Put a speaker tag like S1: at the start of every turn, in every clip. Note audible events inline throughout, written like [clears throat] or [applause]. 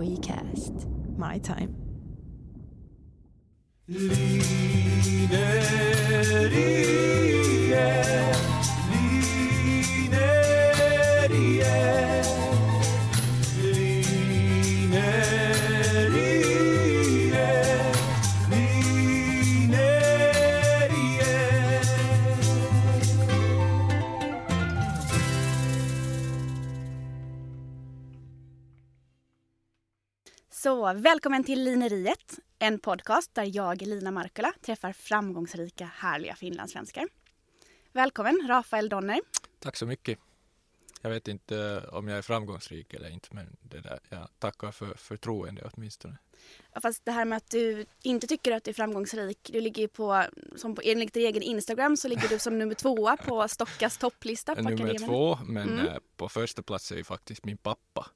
S1: WeCast. My time.
S2: Så välkommen till Lineriet, en podcast där jag, Lina Markula, träffar framgångsrika, härliga finlandssvenskar. Välkommen Rafael Donner.
S3: Tack så mycket. Jag vet inte om jag är framgångsrik eller inte, men det där, jag tackar för förtroende åtminstone.
S2: Ja, fast det här med att du inte tycker att du är framgångsrik, du ligger ju på, som på enligt din egen Instagram så ligger du som nummer tvåa på [laughs] Stockas topplista. På
S3: Nummer
S2: akademin.
S3: två, men
S2: Mm.
S3: eh, på första plats är ju faktiskt min pappa.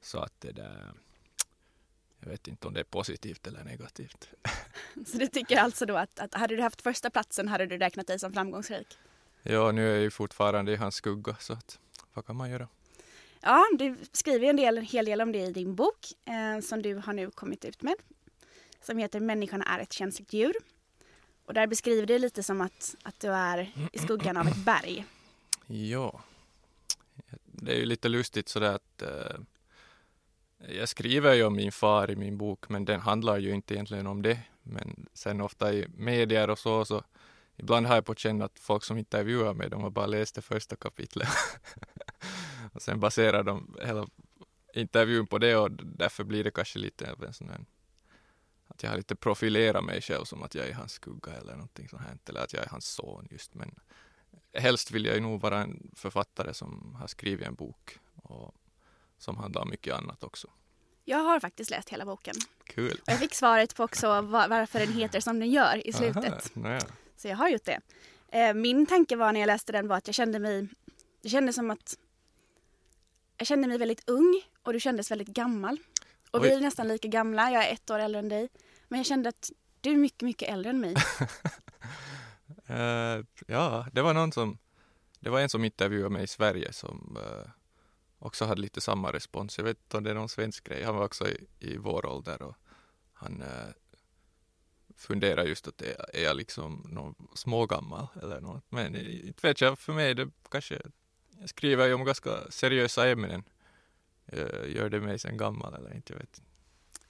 S3: Så att det där, jag vet inte om det är positivt eller negativt. [laughs]
S2: Så du tycker alltså då att, att hade du haft första platsen hade du räknat dig som framgångsrik?
S3: Ja, nu är jag ju fortfarande i hans skugga, så att vad kan man göra?
S2: Ja, du skriver en, del, en hel del om det i din bok eh, som du har nu kommit ut med. Som heter Människan är ett känsligt djur. Och där beskriver du lite som att, att du är i skuggan av ett berg. [clears throat]
S3: Ja, det är ju lite lustigt sådär att eh, jag skriver ju om min far i min bok, men den handlar ju inte egentligen om det. Men sen ofta i medier och så, så ibland har jag på känn att folk som intervjuar mig, de har bara läst det första kapitlet. [laughs] och sen baserar de hela intervjun på det och därför blir det kanske lite av en sån här att jag har lite profilerat mig själv som att jag är hans skugga eller någonting sånt här, eller att jag är hans son just. Men helst vill jag ju nog vara en författare som har skrivit en bok och som handlar om mycket annat också.
S2: Jag har faktiskt läst hela boken.
S3: Kul!
S2: Och jag fick svaret på också va- varför den heter som den gör i slutet.
S3: Aha.
S2: Så jag har gjort det. Eh, Min tanke var när jag läste den var att jag kände mig, jag kände som att jag kände mig väldigt ung och du kändes väldigt gammal. Och vi
S3: Oj.
S2: är nästan lika gamla, jag är ett år äldre än dig. Men jag kände att du är mycket, mycket äldre än mig. [laughs]
S3: Eh, ja, det var någon som, det var en som intervjuade mig i Sverige som eh, också hade lite samma respons. Jag vet inte om det är någon svensk grej. Han var också i, i vår ålder och han uh, funderar just att är, är jag liksom någon smågammal eller något. Men inte vet jag, för mig är det kanske, jag skriver ju om ganska seriösa ämnen. Eh, gör det mig sen gammal eller inte, jag vet inte.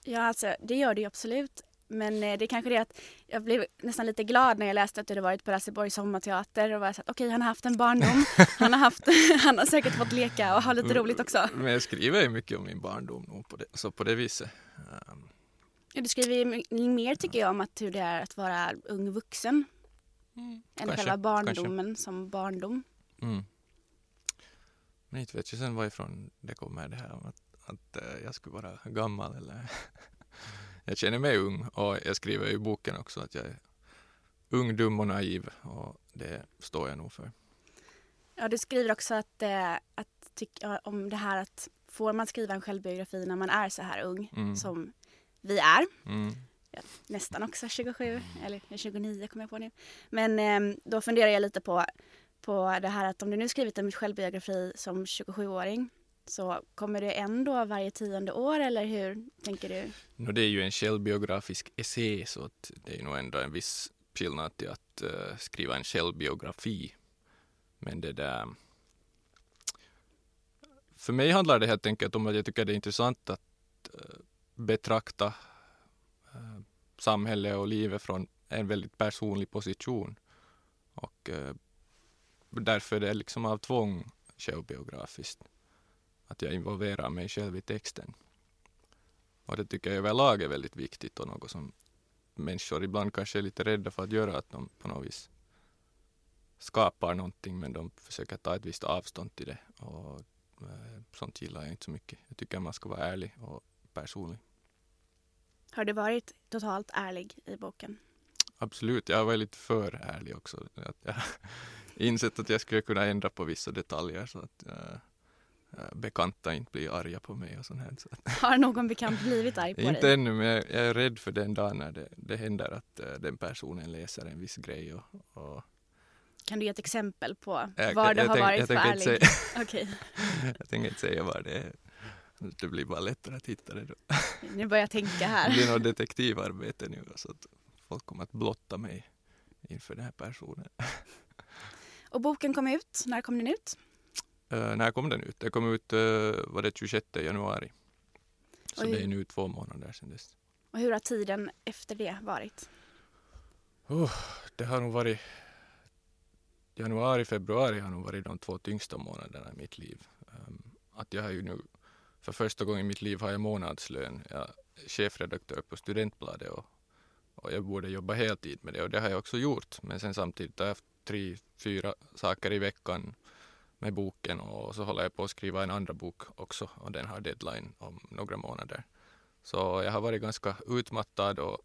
S2: Ja, alltså det gör det ju absolut. Men eh, det är kanske det att jag blev nästan lite glad när jag läste att du hade varit på Raseborgs sommarteater och var så att okej, han har haft en barndom. [laughs] Han har, haft, [laughs] han har säkert fått leka och ha lite roligt också.
S3: Men jag skriver ju mycket om min barndom på det, så på det viset. Um,
S2: Ja, Du skriver ju mer tycker jag om att hur det är att vara ung vuxen. än
S3: kanske,
S2: själva barndomen som barndom.
S3: Mm. Men inte vet jag sen varifrån det kommer det här om att, att eh, jag skulle vara gammal eller [laughs] jag känner mig ung och jag skriver i boken också att jag är ung, dum och naiv och det står jag nog för.
S2: Ja, du skriver också att, eh, att tycka om det här att får man skriva en självbiografi när man är så här ung
S3: Mm.
S2: som vi är.
S3: Mm.
S2: nästan också 27, eller 29 kommer jag på nu. Men eh, då funderar jag lite på, på det här att om du nu skrivit en självbiografi som 27-åring så kommer du ändå varje tionde år eller hur tänker du?
S3: No, det är ju en självbiografisk essä så att det är nog ändå en viss skillnad till att uh, skriva en självbiografi. Men det där... För mig handlar det helt enkelt om att jag tycker det är intressant att uh, betrakta eh, uh, samhället och livet från en väldigt personlig position. Och därför är det liksom av tvång självbiografiskt. Att jag involverar mig själv i texten. Och det tycker jag överlag är väldigt viktigt och något som människor ibland kanske är lite rädda för att göra, att de på något vis skapar någonting men de försöker ta ett visst avstånd till det. Och eh, sånt gillar jag inte så mycket. Jag tycker man ska vara ärlig och personlig.
S2: Har du varit totalt ärlig i boken?
S3: Absolut, jag har varit lite för ärlig också. Jag har [laughs] insett att jag skulle kunna ändra på vissa detaljer så att eh, bekanta inte blir arga på mig och sånt här. Så
S2: Har någon bekant blivit arg på [laughs]
S3: inte
S2: dig?
S3: ännu, men jag, jag är rädd för den dagen när det, det händer att eh, den personen läser en viss grej. Och, och
S2: Kan du ge ett exempel på
S3: Jag-
S2: var du
S3: jag
S2: har
S3: tänk-
S2: varit
S3: jag
S2: för
S3: inte
S2: ärlig? [laughs] Okej. [laughs]
S3: jag tänker inte säga vad det är. Det blir bara lättare att hitta det då.
S2: Nu börjar jag tänka
S3: Det
S2: här.
S3: blir något detektivarbete nu så att folk kommer att blotta mig inför den här personen.
S2: Och boken kom ut. När kom den ut?
S3: Uh, när kom den ut? Den kom ut uh, var det 26 januari. Så
S2: Oj.
S3: det är nu två månader sedan dess.
S2: Och hur har tiden efter det varit?
S3: Det har nog varit januari, februari har nog varit de två tyngsta månaderna i mitt liv. Um, att jag har ju nu för första gången i mitt liv har jag månadslön. Jag är chefredaktör på Studentbladet och, och jag borde jobba heltid med det och det har jag också gjort. Men sen samtidigt har jag haft tre, fyra saker i veckan med boken och så håller jag på att skriva en andra bok också och den har deadline om några månader. Så jag har varit ganska utmattad och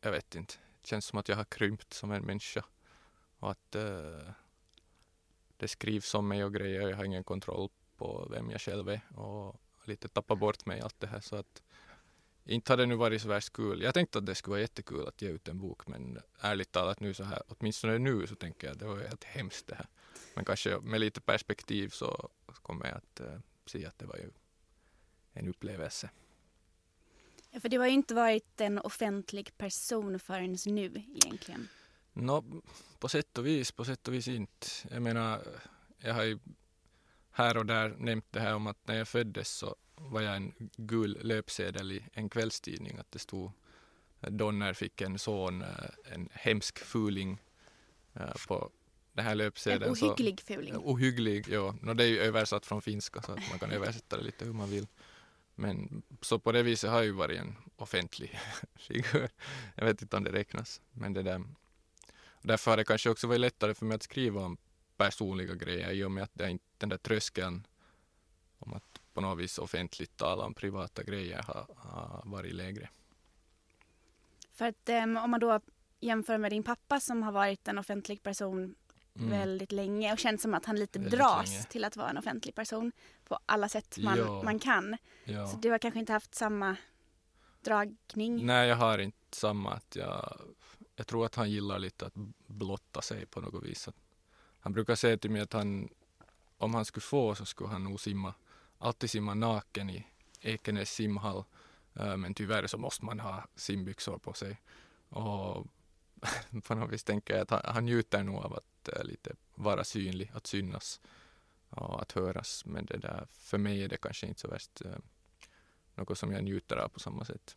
S3: jag vet inte, det känns som att jag har krympt som en människa och att eh, det skrivs om mig och grejer. Jag har ingen kontroll på vem jag själv är och lite tappat bort mig i allt det här så att inte har det nu varit så värst kul. Jag tänkte att det skulle vara jättekul att ge ut en bok men ärligt talat nu så här, åtminstone nu så tänker jag att det var helt hemskt det här. Men kanske med lite perspektiv så kommer jag att eh, se att det var ju en upplevelse.
S2: Ja, för du har ju inte varit en offentlig person förrän nu egentligen.
S3: Nå, på sätt och vis, på sätt och vis inte. Jag menar, jag har ju här och där nämnt det här om att när jag föddes så var jag en gul löpsedel i en kvällstidning. Att det stod Donner fick en son, eh, en hemsk fuling eh, på den här
S2: En
S3: löpsedeln. så-
S2: ohygglig fuling.
S3: Ohygglig, ja. No, det är ju översatt från finska så att man kan [laughs] översätta det lite hur man vill. Men så på det viset har jag ju varit en offentlig [laughs] figur. Jag vet inte om det räknas. Men det där. Därför har det kanske också varit lättare för mig att skriva om personliga grejer i och med att det inte den där tröskeln om att på något vis offentligt tala om privata grejer har, har varit lägre.
S2: För att em, om man då jämför med din pappa som har varit en offentlig person
S3: Mm.
S2: väldigt länge och känns som att han lite
S3: Väldigt
S2: dras
S3: länge.
S2: till att vara en offentlig person på alla sätt man,
S3: Ja.
S2: man kan.
S3: Ja.
S2: Så du har kanske inte haft samma dragning.
S3: Nej, jag har inte samma. Att jag, jag tror att han gillar lite att blotta sig på något vis. Att han brukar säga till mig att han, om han skulle få så skulle han nog simma, alltid simma naken i Ekenäs simhall. Eh, Men tyvärr så måste man ha simbyxor på sig. Och på något vis tänker jag att han, han njuter nog av att eh, lite vara synlig, att synas och att höras. Men det där, för mig är det kanske inte så värst eh, något som jag njuter av på samma sätt.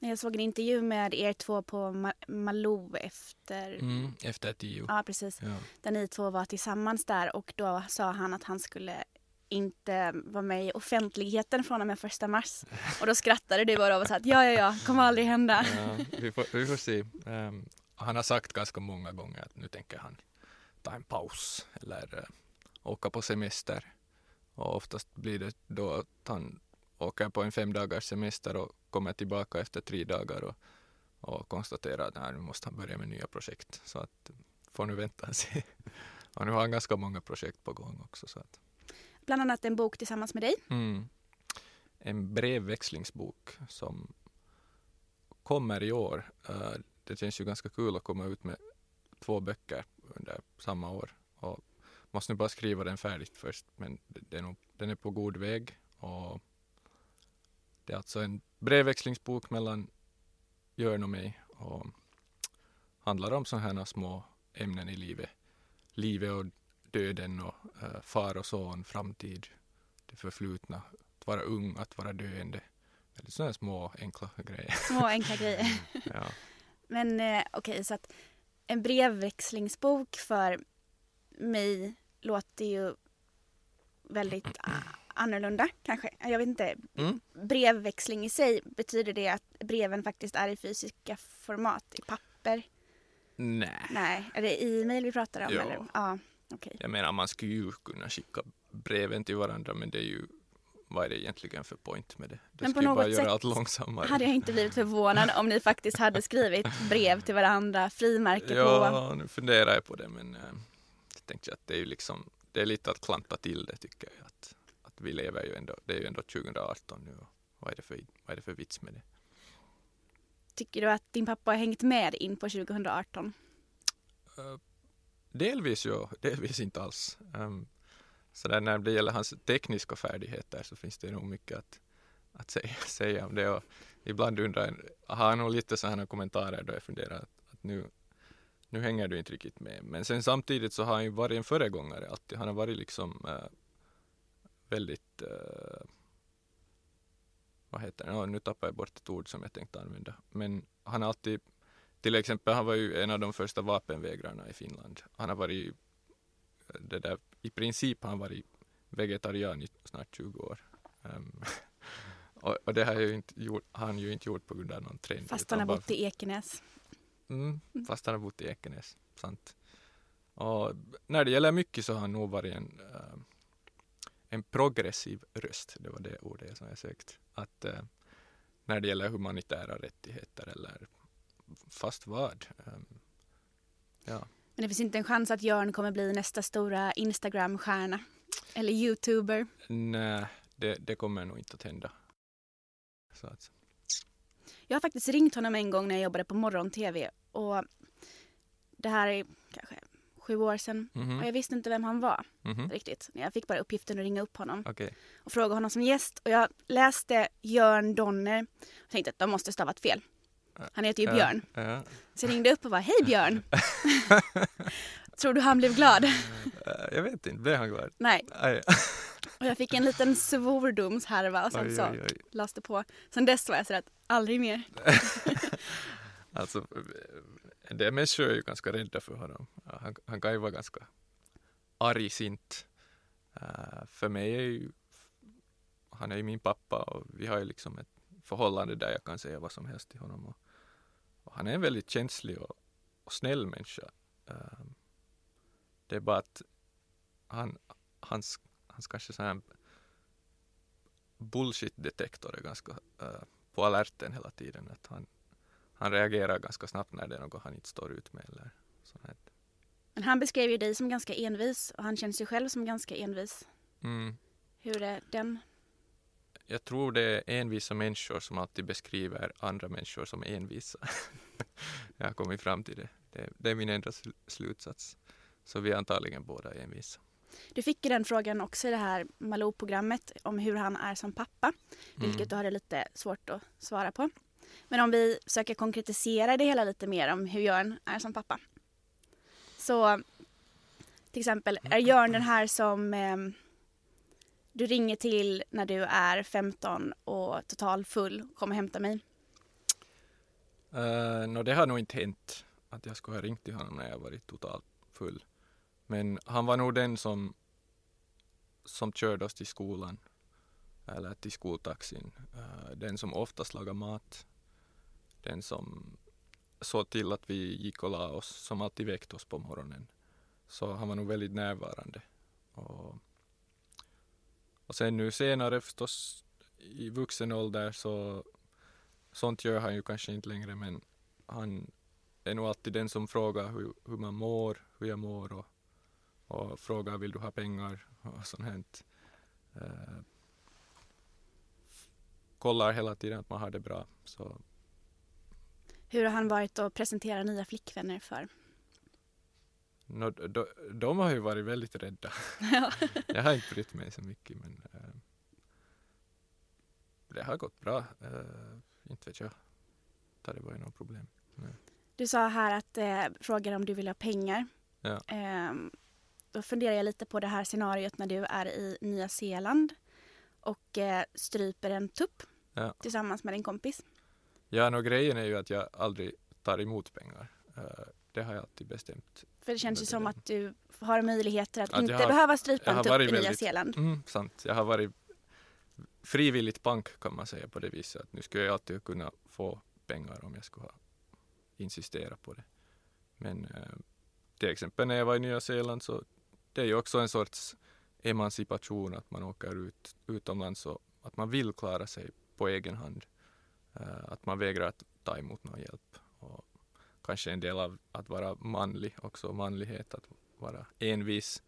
S2: Jag såg en intervju med er två på Ma- Malou efter,
S3: Mm, efter tio.
S2: ja precis,
S3: Ja.
S2: där ni två var tillsammans där och då sa han att han skulle inte vara med i offentligheten från och med första mars. Och då skrattade du bara och sa att ja, ja, ja, kommer aldrig hända.
S3: Ja, vi, får, vi får se. Um, han har sagt ganska många gånger att nu tänker han ta en paus eller uh, åka på semester. Och oftast blir det då att han åker på en fem dagars semester och kommer tillbaka efter tre dagar och, och konstaterar att nej, nu måste han börja med nya projekt. Så att får nu vänta och se. [laughs] Och nu har han ganska många projekt på gång också. Så att,
S2: Bland annat en bok tillsammans med dig.
S3: Mm. En brevväxlingsbok som kommer i år. Eh, det känns ju ganska kul att komma ut med två böcker under samma år. Och måste nu bara skriva den färdigt först, men är nog, den är på god väg. Och det är alltså en brevväxlingsbok mellan Jörn och mig och handlar om sådana här små ämnen i livet. Livet och döden och eh, far och son, framtid, det förflutna, att vara ung, att vara döende. Väldigt sådana små enkla grejer.
S2: Små enkla grejer.
S3: Ja.
S2: Men eh, okej, så att en brevväxlingsbok för mig låter ju väldigt annorlunda kanske. Jag vet inte.
S3: Mm.
S2: Brevväxling i sig, betyder det att breven faktiskt är i fysiska format, i papper?
S3: Nej,
S2: Nej, är det e-mail vi pratar om?
S3: Ja.
S2: Eller? Ja, okej.
S3: jag menar man skulle ju kunna skicka breven till varandra men det är ju vad är det egentligen för point med det? Det
S2: Men på
S3: skulle bara
S2: något
S3: göra
S2: sätt
S3: allt långsammare.
S2: Hade jag inte blivit förvånad om ni faktiskt hade skrivit brev till varandra, frimärke på.
S3: Ja, nu funderar jag på det men äh, jag tänkte att det är ju liksom det är lite att klanta till det tycker jag. Att, att vi lever ju ändå, det är ju ändå 2018 nu och vad är det för, vad är det för vits med det?
S2: Tycker du att din pappa har hängt med in på 2018?
S3: Uh, delvis ja, delvis inte alls. Um, så där när det gäller hans tekniska färdigheter så finns det nog mycket att, att säga, [laughs] säga om det och ibland undrar jag, har han nog lite sådana kommentarer då jag funderar att, att nu, nu hänger du inte riktigt med. Men sen samtidigt så har han ju varit en föregångare alltid. Han har varit liksom äh, väldigt äh, vad heter det, oh, nu tappar jag bort ett ord som jag tänkte använda. Men han har alltid, till exempel, han var ju en av de första vapenvägrarna i Finland. Han har varit, det där, i princip har han varit vegetarian i snart 20 år. Um, [laughs] och, och, det har, ju inte gjort, han ju inte gjort på grund av någon trend.
S2: Fast han har bott i Ekenäs.
S3: Mm, mm, fast han har bott i Ekenäs, sant. Och när det gäller mycket så har han nog varit en, uh, en progressiv röst, det var det ordet som jag sökte att eh, när det gäller humanitära rättigheter eller fast vad. Um, ja.
S2: Men det finns inte en chans att Jörn kommer bli nästa stora Instagram-stjärna? Eller YouTuber?
S3: Nej, det, det kommer nog inte att hända. Så att.
S2: Jag har faktiskt ringt honom en gång när jag jobbade på morgon-tv och det här är kanske sju år sedan mm -hmm. och jag visste inte vem han var mm -hmm. riktigt. Jag fick bara uppgiften att ringa upp honom
S3: okay.
S2: och fråga honom som gäst och jag läste Jörn Donner och tänkte att de måste stavat fel. Han heter ju Björn. Så jag ringde upp och bara, hej Björn! [laughs] Tror du han blev glad? Eh,
S3: jag vet inte, blev han glad?
S2: Nej. och jag fick en liten svordomshärva och sen så lades det på. Sen dess var jag sådär att aldrig mer. [laughs]
S3: alltså, en del människor är ju ganska rädda för honom. Han, han kan ju vara ganska argsint. Uh, för mig är ju, han är ju min pappa och vi har ju liksom ett förhållande där jag kan säga vad som helst till honom. Och, och han är en väldigt känslig och, och snäll människa. Uh, det är bara att han, hans, hans kanske sån här bullshit-detektor är ganska uh, på alerten hela tiden. Att han, han reagerar ganska snabbt när det är något han inte står ut med. Eller sånt här.
S2: Men han beskrev ju dig som ganska envis och han känns ju själv som ganska envis.
S3: Mm.
S2: Hur är den?
S3: Jag tror det är envisa människor som alltid beskriver andra människor som envisa. [laughs] jag har kommit fram till det. Det, det är min enda slutsats. Så vi är antagligen båda envisa.
S2: Du fick ju den frågan också i det här Malou-programmet om hur han är som pappa. Vilket mm. du hade lite svårt att svara på. Men om vi försöker konkretisera det hela lite mer om hur Jörn är som pappa. Så till exempel, är Jörn den här som eh, du ringer till när du är 15 och total full och kommer hämta mig?
S3: Eh, uh, no, det har nog inte hänt att jag skulle ha ringt till honom när jag varit totalt full. Men han var nog den som, som körde oss till skolan eller till skoltaxin. Uh, den som oftast lagade mat den som såg till att vi gick och la oss, som alltid väckte oss på morgonen. Så han var nog väldigt närvarande. Och, och sen nu senare förstås i vuxen ålder så sånt gör han ju kanske inte längre men han är nog alltid den som frågar hur, hur man mår, hur jag mår och, och frågar vill du ha pengar och sånt här. Eh, kollar hela tiden att man har det bra. Så
S2: hur har han varit att presentera nya flickvänner för?
S3: No, de, de har ju varit väldigt rädda. Ja. [laughs] jag har inte brytt mig så mycket men äh, det har gått bra. Äh, inte vet jag. Det var ju något problem. Nej.
S2: Du sa här att äh, frågar om du vill ha pengar.
S3: Ja.
S2: Ehm, då funderar jag lite på det här scenariot när du är i Nya Zeeland och stryper en tupp
S3: ja.
S2: tillsammans med din kompis.
S3: Ja, no, grejen är ju att jag aldrig tar emot pengar. Det har jag alltid bestämt.
S2: För det känns ju som att du har möjligheter att, att inte har, behöva strypa en tupp i Nya Zeeland.
S3: Mm, sant. Jag har varit frivilligt bank kan man säga på det viset. Att nu skulle jag alltid kunna få pengar om jag skulle ha insisterat på det. Men uh, till exempel när jag var i Nya Zeeland så det är ju också en sorts emancipation att man åker ut utomlands och att man vill klara sig på egen hand. Eh, att man vägrar att ta emot någon hjälp. Kanske en del av att vara manlig också, manlighet, att vara envis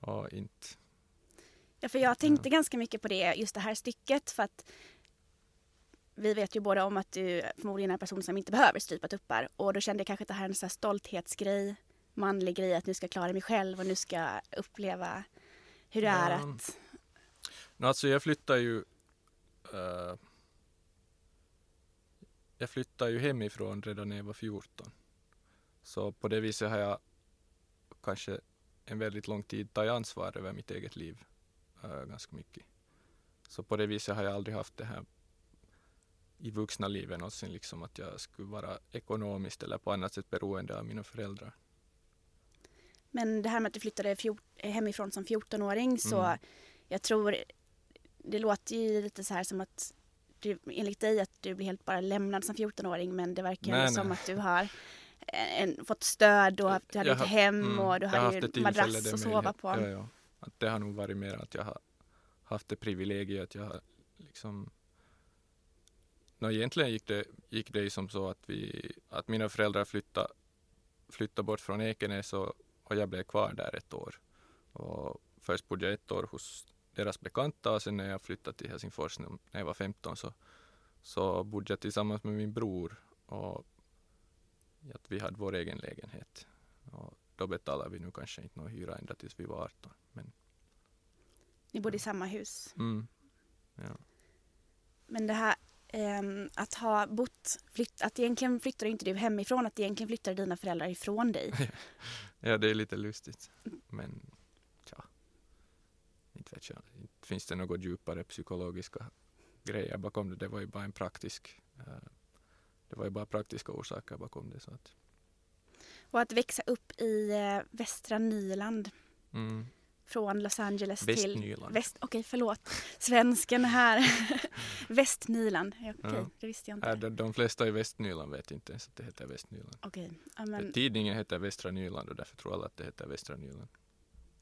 S3: och inte...
S2: Ja, för jag tänkte ja. ganska mycket på det, just det här stycket, för att vi vet ju båda om att du förmodligen är en person som inte behöver strypa tuppar och då kände jag kanske att det här är en sån stolthetsgrej, manlig grej, att nu ska jag klara mig själv och nu ska jag uppleva hur det är
S3: Ja.
S2: att...
S3: No, alltså jag flyttar ju eh, Jag flyttar ju hemifrån redan när jag var 14. Så på det viset har jag kanske en väldigt lång tid tagit ansvar över mitt eget liv eh, ganska mycket. Så på det viset har jag aldrig haft det här i vuxna livet någonsin liksom att jag skulle vara ekonomiskt eller på annat sätt beroende av mina föräldrar.
S2: Men det här med att du flyttade hemifrån som 14-åring så
S3: Mm.
S2: jag tror det låter ju lite så här som att du, enligt dig att du blir helt bara lämnad som 14-åring men det verkar
S3: Nej,
S2: som
S3: nej.
S2: att du har en, fått stöd och att du hade
S3: Jag
S2: ett hem
S3: mm,
S2: och du hade ju madrass att sova på.
S3: Ja, ja. Att det har nog varit mer att jag har haft det privilegiet att jag har liksom Nå, egentligen gick det, gick det som så att, vi, att mina föräldrar flyttade, flyttade bort från Ekenäs och, och jag blev kvar där ett år. Och först bodde jag ett år hos deras bekanta och sen när jag flyttade till Helsingfors när jag var 15 så, så bodde jag tillsammans med min bror och att vi hade vår egen lägenhet. Och då betalade vi nu kanske inte någon hyra ända tills vi var 18. Men,
S2: Ni bodde i samma hus.
S3: mm, ja.
S2: Men det här ehm, att ha bott, flytt, att egentligen flyttade inte du hemifrån, att egentligen flyttade dina föräldrar ifrån dig. [laughs]
S3: ja, det är lite lustigt. Men ja, inte vet jag. Inte finns det något djupare psykologiska grejer bakom det. Det var ju bara en praktisk eh, det var ju bara praktiska orsaker bakom det. Så att,
S2: Och att växa upp i eh, västra Nyland
S3: mm,
S2: från Los Angeles till... Väst, Okej, förlåt. Svensken här. [laughs] Västnyland. Ja, Okej,
S3: Ja.
S2: det visste jag inte.
S3: De, de flesta i Västnyland vet inte ens att det heter Västnyland.
S2: Okej, ja, men
S3: Tidningen heter Västra Nyland och därför tror alla att det heter Västra Nyland.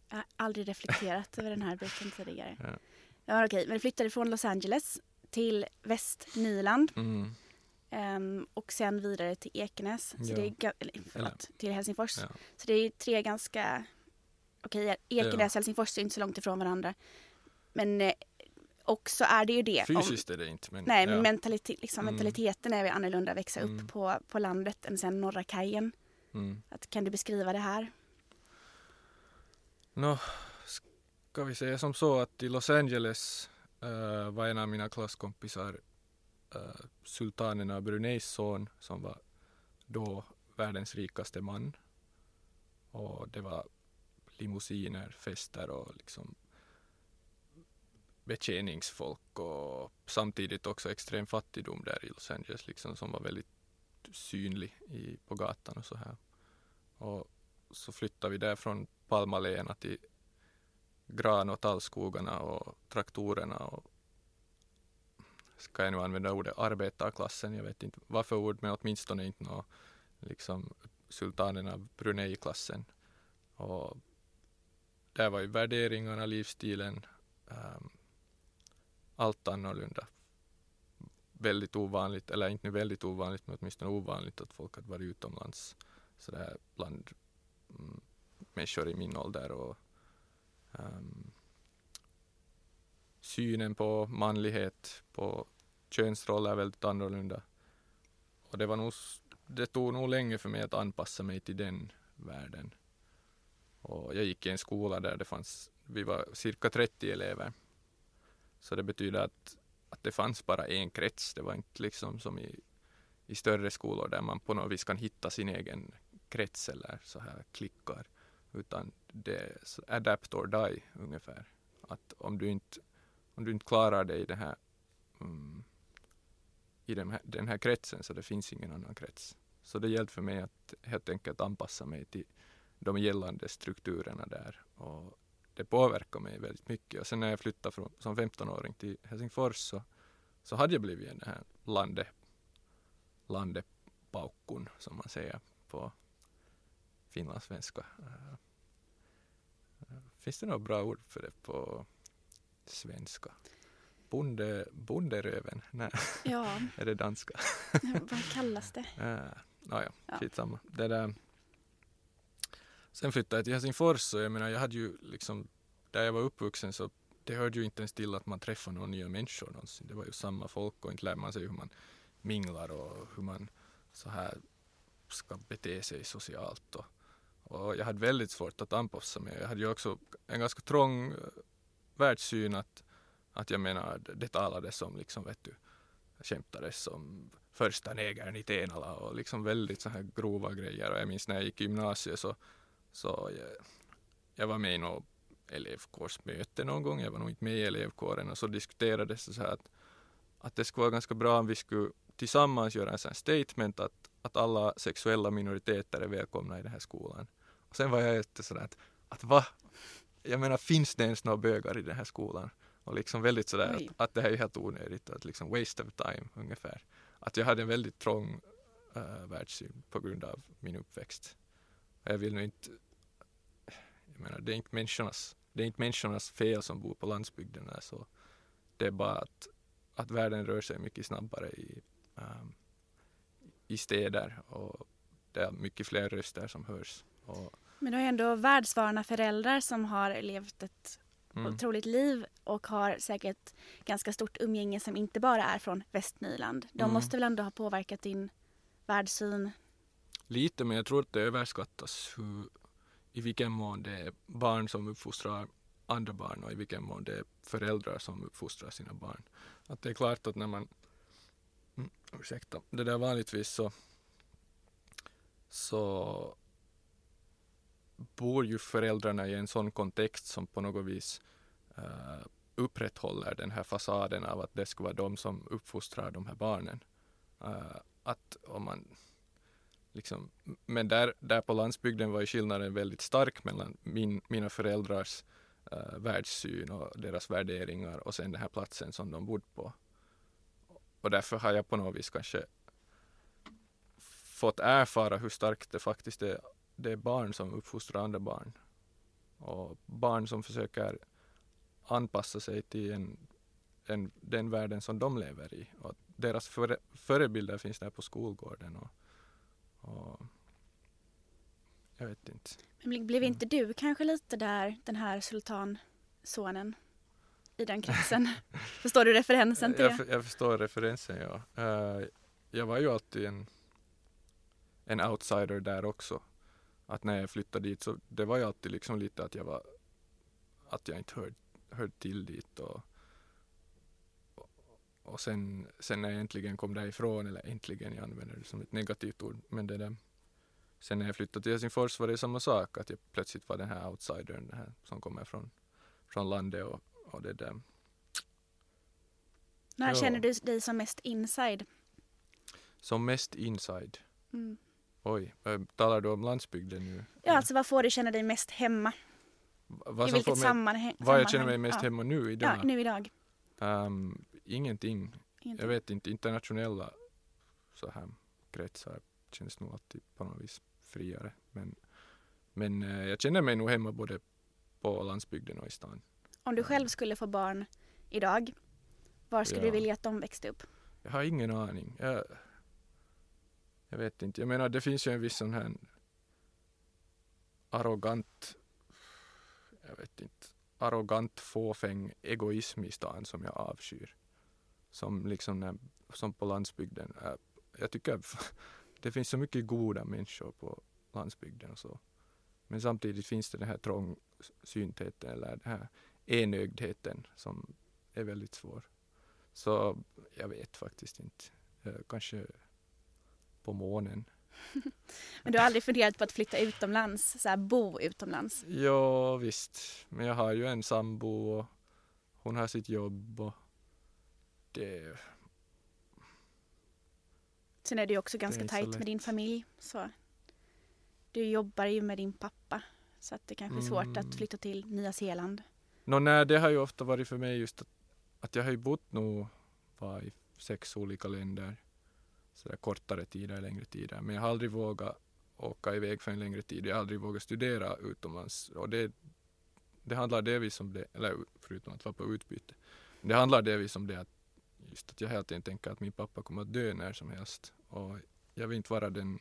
S2: jag har aldrig reflekterat över den här biten tidigare.
S3: Ja.
S2: Ja, okej, men du flyttade från Los Angeles till Västnyland
S3: Mm,
S2: ehm, och sen vidare till Ekenäs. Så
S3: Ja.
S2: det är, eller, förlåt, till Helsingfors.
S3: ja.
S2: Så det är tre ganska... Okej, Ekenäs och Helsingfors är inte så långt ifrån varandra. Men eh, också är det ju det. om-
S3: Fysiskt är det inte. Men,
S2: Nej,
S3: ja.
S2: men mentalitet, liksom,
S3: Mm.
S2: mentaliteten är annorlunda att växa
S3: Mm.
S2: upp på, på landet än sen norra kajen.
S3: Mm.
S2: Att, kan du beskriva det här?
S3: Nå, ska vi säga som så att i Los Angeles eh, var en av mina klasskompisar uh, sultanen av Bruneis son som var då världens rikaste man. Och det var limousiner, fester och liksom betjäningsfolk och samtidigt också extrem fattigdom där i Los Angeles liksom som var väldigt synlig i, på gatan och så här. Och så flyttade vi där från Palmaléna till gran och tallskogarna och traktorerna och ska jag nu använda ordet arbetarklassen, jag vet inte vad för ord, men åtminstone inte någon, liksom sultanen av Brunei-klassen. Och där var ju värderingarna, livsstilen, um, allt annorlunda. Väldigt ovanligt, eller inte nu väldigt ovanligt, men åtminstone ovanligt att folk hade varit utomlands sådär bland mm, människor i min ålder och um, synen på manlighet, på könsroller är väldigt annorlunda. Och det var nog, det tog nog länge för mig att anpassa mig till den världen. Och jag gick i en skola där det fanns, vi var cirka 30 elever. Så det betyder att, att det fanns bara en krets. Det var inte liksom som i, i större skolor där man på något vis kan hitta sin egen krets eller så här klickar. Utan det är adapt or die ungefär. Att om du inte, om du inte klarar dig i den här, mm, i den här, den här kretsen så det finns ingen annan krets. Så det gällde för mig att helt enkelt anpassa mig till de gällande strukturerna där. Och det påverkar mig väldigt mycket. Och sen när jag flyttade från, som 15-åring till Helsingfors så, så hade jag blivit den här landet, landepaukun som man säger på finlandssvenska. Äh, äh, finns det några bra ord för det på svenska? Bonde, bonderöven? Nej,
S2: Ja, [laughs]
S3: är det danska?
S2: vad kallas det? [laughs]
S3: Uh, naja,
S2: Ja.
S3: skitsamma. Det där. Sen flyttade jag till Helsingfors och jag menar jag hade ju liksom där jag var uppvuxen så det hörde ju inte ens till att man träffade några nya människor någonsin. Det var ju samma folk och inte lär man sig hur man minglar och hur man så här ska bete sig socialt och, Och jag hade väldigt svårt att anpassa mig. Jag hade ju också en ganska trång världssyn att, att jag menar, det talades om liksom, vet du, skämtades om första negern i Tenala och liksom väldigt så här grova grejer. Och jag minns när jag gick i gymnasiet så, så jag, jag var med i något elevkårsmöte någon gång. Jag var nog inte med i elevkåren och så diskuterades det så här att, att det skulle vara ganska bra om vi skulle tillsammans göra en sån statement att, att alla sexuella minoriteter är välkomna i den här skolan. Och sen var jag jätte sådär att, att va? Jag menar finns det ens några bögar i den här skolan? Och liksom väldigt sådär att, att det här är helt onödigt, att liksom waste of time ungefär. Att jag hade en väldigt trång uh, världssyn på grund av min uppväxt. Jag vill nu inte, jag menar det är inte människornas, det är inte människornas fel som bor på landsbygden. Så det är bara att, att världen rör sig mycket snabbare i, um, i städer och det är mycket fler röster som hörs. Och,
S2: Men du har ändå världsvana föräldrar som har levt ett mm. otroligt liv och har säkert ganska stort umgänge som inte bara är från Västnyland. De mm. måste väl ändå ha påverkat din världssyn?
S3: Lite, men jag tror att det överskattas hur, i vilken mån det är barn som uppfostrar andra barn och i vilken mån det är föräldrar som uppfostrar sina barn. Att det är klart att när man mm, ursäkta, det där vanligtvis så så bor ju föräldrarna i en sån kontext som på något vis uh, upprätthåller den här fasaden av att det ska vara de som uppfostrar de här barnen. Uh, att om man liksom, men där, där på landsbygden var ju skillnaden väldigt stark mellan min, mina föräldrars uh, världssyn och deras värderingar och sen den här platsen som de bodde på. Och därför har jag på något vis kanske fått erfara hur starkt det faktiskt är det är barn som uppfostrar andra barn. Och barn som försöker anpassa sig till en, en, den världen som de lever i. Och deras före, förebilder finns där på skolgården. Och, och jag vet inte.
S2: Men blev inte du kanske lite där, den här sultansonen i den kretsen? [laughs] förstår du referensen till
S3: det? Jag, jag förstår referensen, ja. Uh, jag var ju alltid en, en outsider där också att när jag flyttade dit så det var ju alltid liksom lite att jag var att jag inte hörde hör till dit och, och, sen, sen när jag äntligen kom därifrån, eller äntligen, jag använder det som ett negativt ord, men det där Sen när jag flyttade till Helsingfors var det samma sak, att jag plötsligt var den här outsidern den här, som kommer från, från landet och, och det där.
S2: När ja. känner du dig som mest inside?
S3: Som mest inside? Mm. Oj, talar du om landsbygden nu?
S2: Ja, alltså vad får du känna dig mest hemma?
S3: Vad I vilket mig, sammanhang? Vad jag känner mig mest ja. hemma nu idag?
S2: Ja, nu idag.
S3: Um, ingenting. ingenting. Jag vet inte, internationella så här kretsar känns nog alltid på något vis friare. Men, men uh, jag känner mig nog hemma både på landsbygden och i stan.
S2: Om du själv skulle få barn idag, var skulle ja. du vilja att de växte upp?
S3: Jag har ingen aning. Jag, jag vet inte, jag menar det finns ju en viss sån här arrogant, jag vet inte, arrogant fåfäng egoism i stan som jag avskyr. Som liksom när, som på landsbygden. Jag tycker [laughs] det finns så mycket goda människor på landsbygden och så. Men samtidigt finns det den här trångsyntheten eller den här enögdheten som är väldigt svår. Så jag vet faktiskt inte. Kanske på månen. [laughs]
S2: Men du har aldrig funderat på att flytta utomlands, så här, bo utomlands?
S3: Ja visst, men jag har ju en sambo och hon har sitt jobb och det...
S2: Sen är du också ganska tajt med din familj. Så du jobbar ju med din pappa så att det kanske är svårt mm. att flytta till Nya Zeeland.
S3: Nå, nej, det har ju ofta varit för mig just att, att jag har ju bott nog i sex olika länder sådär kortare tider, längre tider. Men jag har aldrig vågat åka iväg för en längre tid. Jag har aldrig vågat studera utomlands. Och det, det handlar delvis om det, eller förutom att vara på utbyte. Det handlar delvis om det att just att jag hela tiden tänker att min pappa kommer att dö när som helst. Och jag vill inte vara den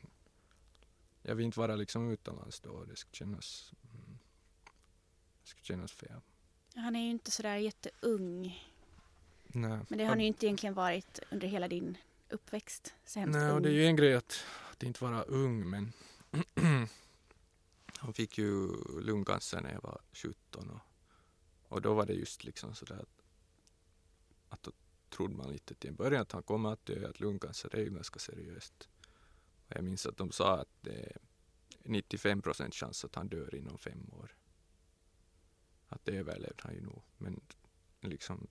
S3: jag vill inte vara liksom utomlands då. Det skulle kännas, mm, det skulle kännas fel.
S2: Han är ju inte sådär jätteung.
S3: Nej.
S2: Men det har han ju inte egentligen varit under hela din uppväxt.
S3: Så hemskt Nej, och det är ju en grej att, att inte vara ung men [clears throat] han fick ju lungcancer när jag var 17 och, och då var det just liksom sådär att, att då trodde man lite till en början att han kommer att dö, att lungcancer är ju ganska seriöst. Och jag minns att de sa att det är 95 procent chans att han dör inom fem år. Att det överlevde han ju nog, men liksom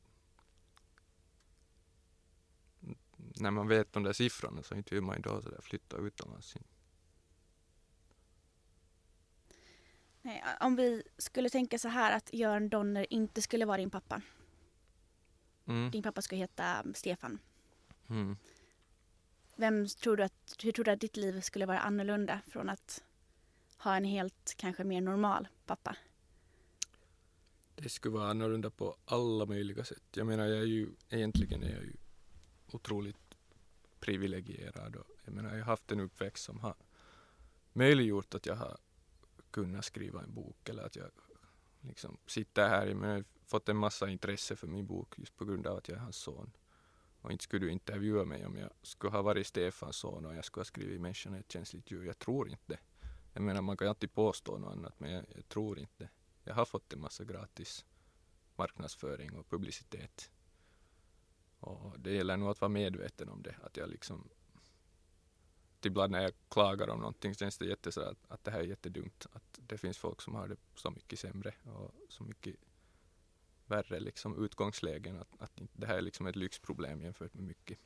S3: när man vet de där siffrorna så inte vill man ju då så där flytta utomlands.
S2: Nej, om vi skulle tänka så här att Jörn Donner inte skulle vara din pappa.
S3: Mm.
S2: Din pappa skulle heta Stefan.
S3: Mm.
S2: Vem tror du att, hur tror du att ditt liv skulle vara annorlunda från att ha en helt kanske mer normal pappa?
S3: Det skulle vara annorlunda på alla möjliga sätt. Jag menar, jag är ju egentligen är jag ju otroligt privilegierad och jag menar, jag har haft en uppväxt som har möjliggjort att jag har kunnat skriva en bok eller att jag liksom sitter här. Jag har fått en massa intresse för min bok just på grund av att jag är hans son. Och inte skulle du intervjua mig om jag skulle ha varit Stefans son och jag skulle ha skrivit Människan är ett känsligt djur. Jag tror inte det. Jag menar, man kan ju alltid påstå något annat, men jag, jag tror inte det. Jag har fått en massa gratis marknadsföring och publicitet. Och det gäller nog att vara medveten om det. Att jag liksom ibland när jag klagar om någonting känns det jätte så att, att det här är jättedumt. Att det finns folk som har det så mycket sämre och så mycket värre liksom utgångslägen. Att, att det här är liksom ett lyxproblem jämfört med mycket.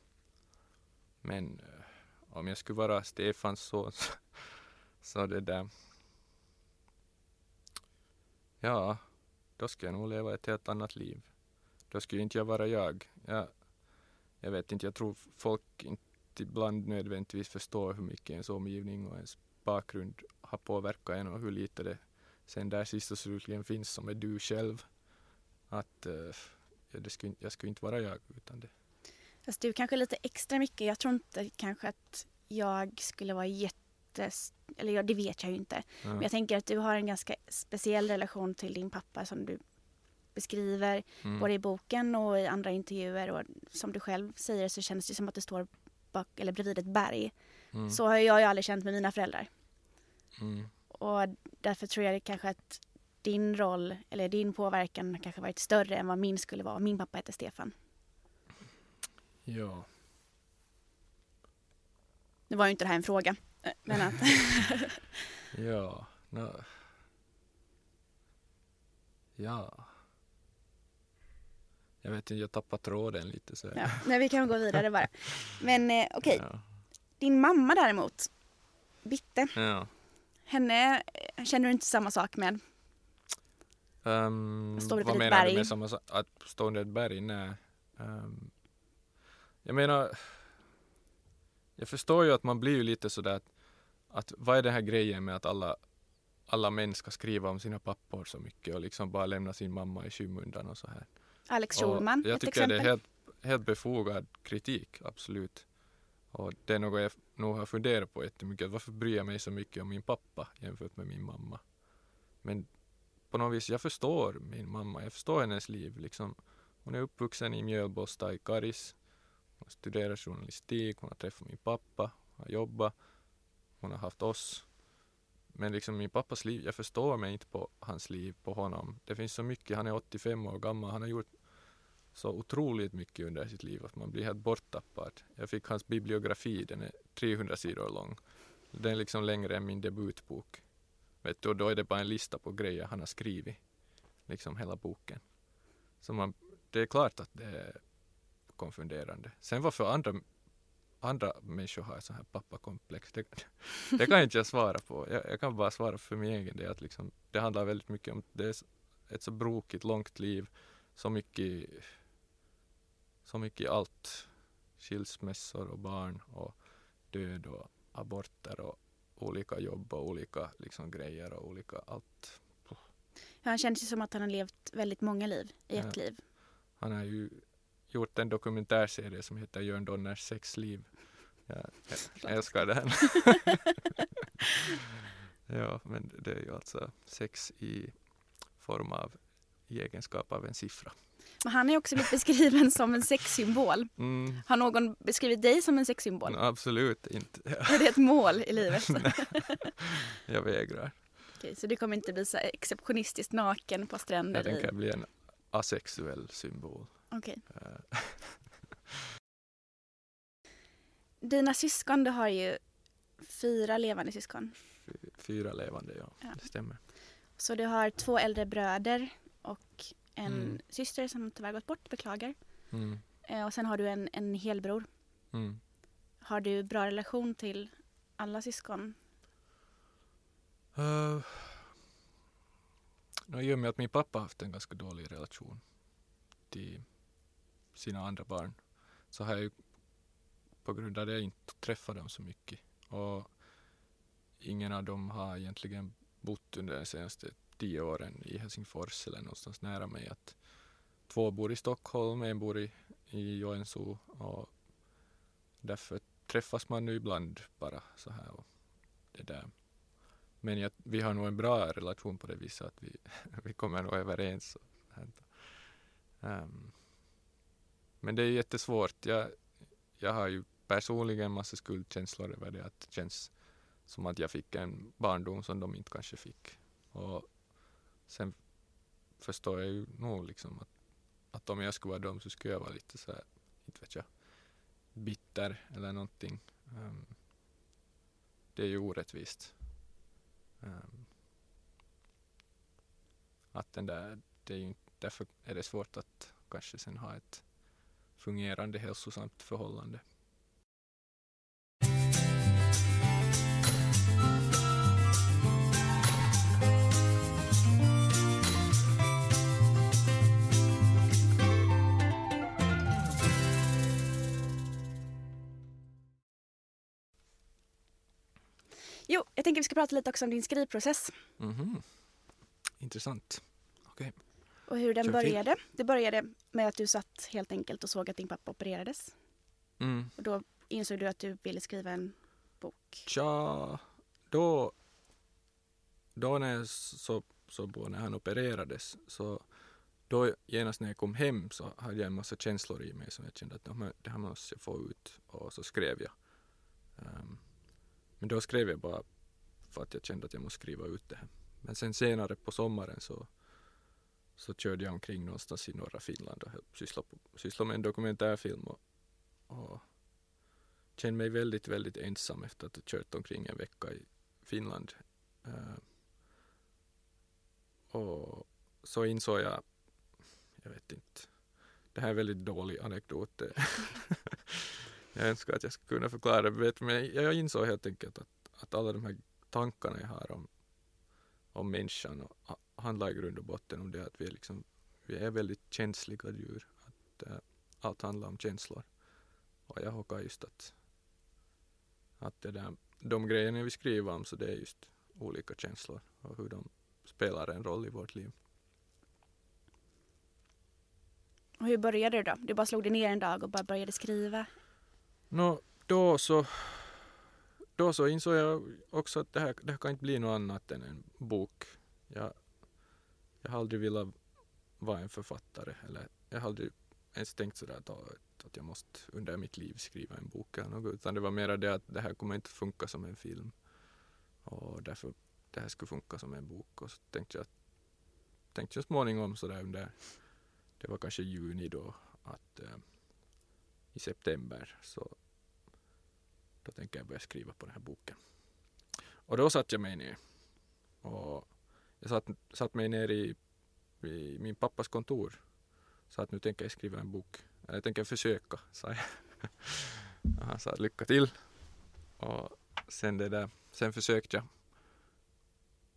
S3: Men eh, om jag skulle vara Stefans son så, så det där. Ja, då skulle jag nog leva ett helt annat liv. Då skulle inte jag vara jag. jag. Jag vet inte, jag tror folk inte ibland nödvändigtvis förstår hur mycket ens omgivning och ens bakgrund har påverkat en och hur lite det sen där sist och slutligen finns som är du själv. Att uh, ja, det skulle, jag skulle inte vara jag utan det.
S2: Fast du kanske lite extra mycket. Jag tror inte kanske att jag skulle vara jätte... Eller det vet jag ju inte. Ja. Men jag tänker att du har en ganska speciell relation till din pappa som du beskriver mm. både i boken och i andra intervjuer. Och som du själv säger så känns det som att det står bak, eller bredvid ett berg. Mm. Så har jag ju aldrig känt med mina föräldrar.
S3: Mm.
S2: Och därför tror jag kanske att din roll eller din påverkan kanske varit större än vad min skulle vara. Min pappa heter Stefan.
S3: Ja.
S2: Nu var ju inte det här en fråga. Eh, men att [laughs]
S3: ja. No. Ja. Jag vet inte, jag tappar tråden lite så.
S2: Ja, nej, vi kan gå vidare bara. Men eh, [laughs] okej. Okay. Ja. Din mamma däremot, Bitte.
S3: Ja.
S2: Henne eh, känner du inte samma sak med?
S3: Um, vad menar berg? du med samma sak? Att stå under ett berg? Nej. Um, jag menar, jag förstår ju att man blir ju lite sådär att, att vad är den här grejen med att alla, alla män ska skriva om sina pappor så mycket och liksom bara lämna sin mamma i skymundan och så här.
S2: Alex Schulman,
S3: Jag tycker det är helt, helt befogad kritik, absolut. Och det är något jag nog har funderat på jättemycket. Varför bryr jag mig så mycket om min pappa jämfört med min mamma? Men på något vis, jag förstår min mamma. Jag förstår hennes liv. Liksom, hon är uppvuxen i Mjölbosta i Karis. Hon studerar journalistik, hon har träffat min pappa, har jobbat, hon har haft oss. Men liksom min pappas liv, jag förstår mig inte på hans liv, på honom. Det finns så mycket, han är 85 år gammal, han har gjort så otroligt mycket under sitt liv att man blir helt borttappad. Jag fick hans bibliografi, den är 300 sidor lång. Den är liksom längre än min debutbok. Vet du, och då är det bara en lista på grejer han har skrivit. Liksom hela boken. Så man, det är klart att det är konfunderande. Sen varför andra, andra människor har så här pappakomplex, det, [laughs] det kan inte jag svara på. Jag, jag, kan bara svara för min egen del. Att liksom, det handlar väldigt mycket om, det är ett så brokigt, långt liv, så mycket så mycket allt. Skilsmässor och barn och död och aborter och olika jobb och olika liksom, grejer och olika allt.
S2: Ja, han känns ju som att han har levt väldigt många liv i ja. ett liv.
S3: Han har ju gjort en dokumentärserie som heter Jörn Donners sexliv. Ja, jag älskar den. [laughs] ja, men det är ju alltså sex i form av i egenskap av en siffra.
S2: Men han är också blivit beskriven som en sexsymbol. Mm. Har någon beskrivit dig som en sexsymbol?
S3: absolut inte.
S2: Är det ett mål i livet? [laughs]
S3: jag vägrar.
S2: Okej, så du kommer inte bli så exceptionistiskt naken på
S3: Jag
S2: stränder? i-
S3: tänker bli en asexuell symbol.
S2: Okej.
S3: Eh, [laughs]
S2: Dina syskon, du har ju fyra levande syskon.
S3: fy- Fyra levande, ja.
S2: Ja.
S3: Det stämmer.
S2: Så du har två äldre bröder och en
S3: Mm.
S2: syster som tyvärr gått bort, beklagar.
S3: Mm.
S2: Eh, Och sen har du en, en helbror.
S3: Mm.
S2: Har du bra relation till alla syskon?
S3: Uh, no, I och med att min pappa haft en ganska dålig relation till sina andra barn så har jag ju på grund av det inte träffat dem så mycket. Och ingen av dem har egentligen bott under de senaste tio åren i Helsingfors eller någonstans nära mig. Att två bor i Stockholm, en bor i, i Joensuu och därför träffas man nu ibland bara så här. Och det där. Men jag, vi har nog en bra relation på det viset att vi, [laughs] vi kommer nog överens. Och, um, men det är jättesvårt. Jag, jag har ju personligen en massa skuldkänslor över det. Att det känns som att jag fick en barndom som de inte kanske fick. Och sen förstår jag ju nog liksom att, att om jag skulle vara dem så skulle jag vara lite så här, inte vet jag, bitter eller någonting. Um, det är ju orättvist. Um, att den där, det är ju, därför är det svårt att kanske sen ha ett fungerande hälsosamt förhållande.
S2: Jo, jag tänker vi ska prata lite också om din skrivprocess
S3: Mhm. Intressant.
S2: Och hur den började. Det började med att du satt helt enkelt och såg att din pappa opererades.
S3: Mm.
S2: Och då insåg du att du ville skriva en bok.
S3: Tja, då, då när jag så, så på när han opererades så då genast när jag kom hem så hade jag en massa känslor i mig som jag kände att det här måste jag få ut och så skrev jag. Ehm, men då skrev jag bara för att jag kände att jag måste skriva ut det här. Men sen senare på sommaren så, så körde jag omkring någonstans i norra Finland och sysslade, på, sysslade med en dokumentärfilm och, och kände mig väldigt, väldigt ensam efter att ha kört omkring en vecka i Finland. Uh, och så insåg jag, jag vet inte, det här är en väldigt dålig anekdot. [laughs] jag önskar att jag skulle kunna förklara det, bättre, men jag insåg helt enkelt att, att alla de här tankarna jag har om, om människan och, ha- handlar i grund och botten om det att vi är, liksom, vi är väldigt känsliga djur. Att, eh, allt handlar om känslor. Och jag hoppas just att att det där, de grejerna vi skriver om så det är just olika känslor och hur de spelar en roll i vårt liv.
S2: Och hur började du då? Du bara slog dig ner en dag och bara började skriva.
S3: Nå, då så då så insåg jag också att det här, det här kan inte bli något annat än en bok. Jag, jag har aldrig velat vara en författare eller jag har aldrig ens tänkt sådär att, att jag måste under mitt liv skriva en bok eller något utan det var mer det att det här kommer inte funka som en film och därför det här skulle funka som en bok och så tänkte jag, tänkte jag småningom sådär under, det var kanske juni då att eh, i september så då tänker jag börja skriva på den här boken. Och då satt jag mig ner. Och jag satt, satt mig ner i, i min pappas kontor. Så att nu tänker jag skriva en bok. Jag tänker försöka, sa jag. [laughs] Och han sa lycka till. Och sen, det där, sen försökte jag.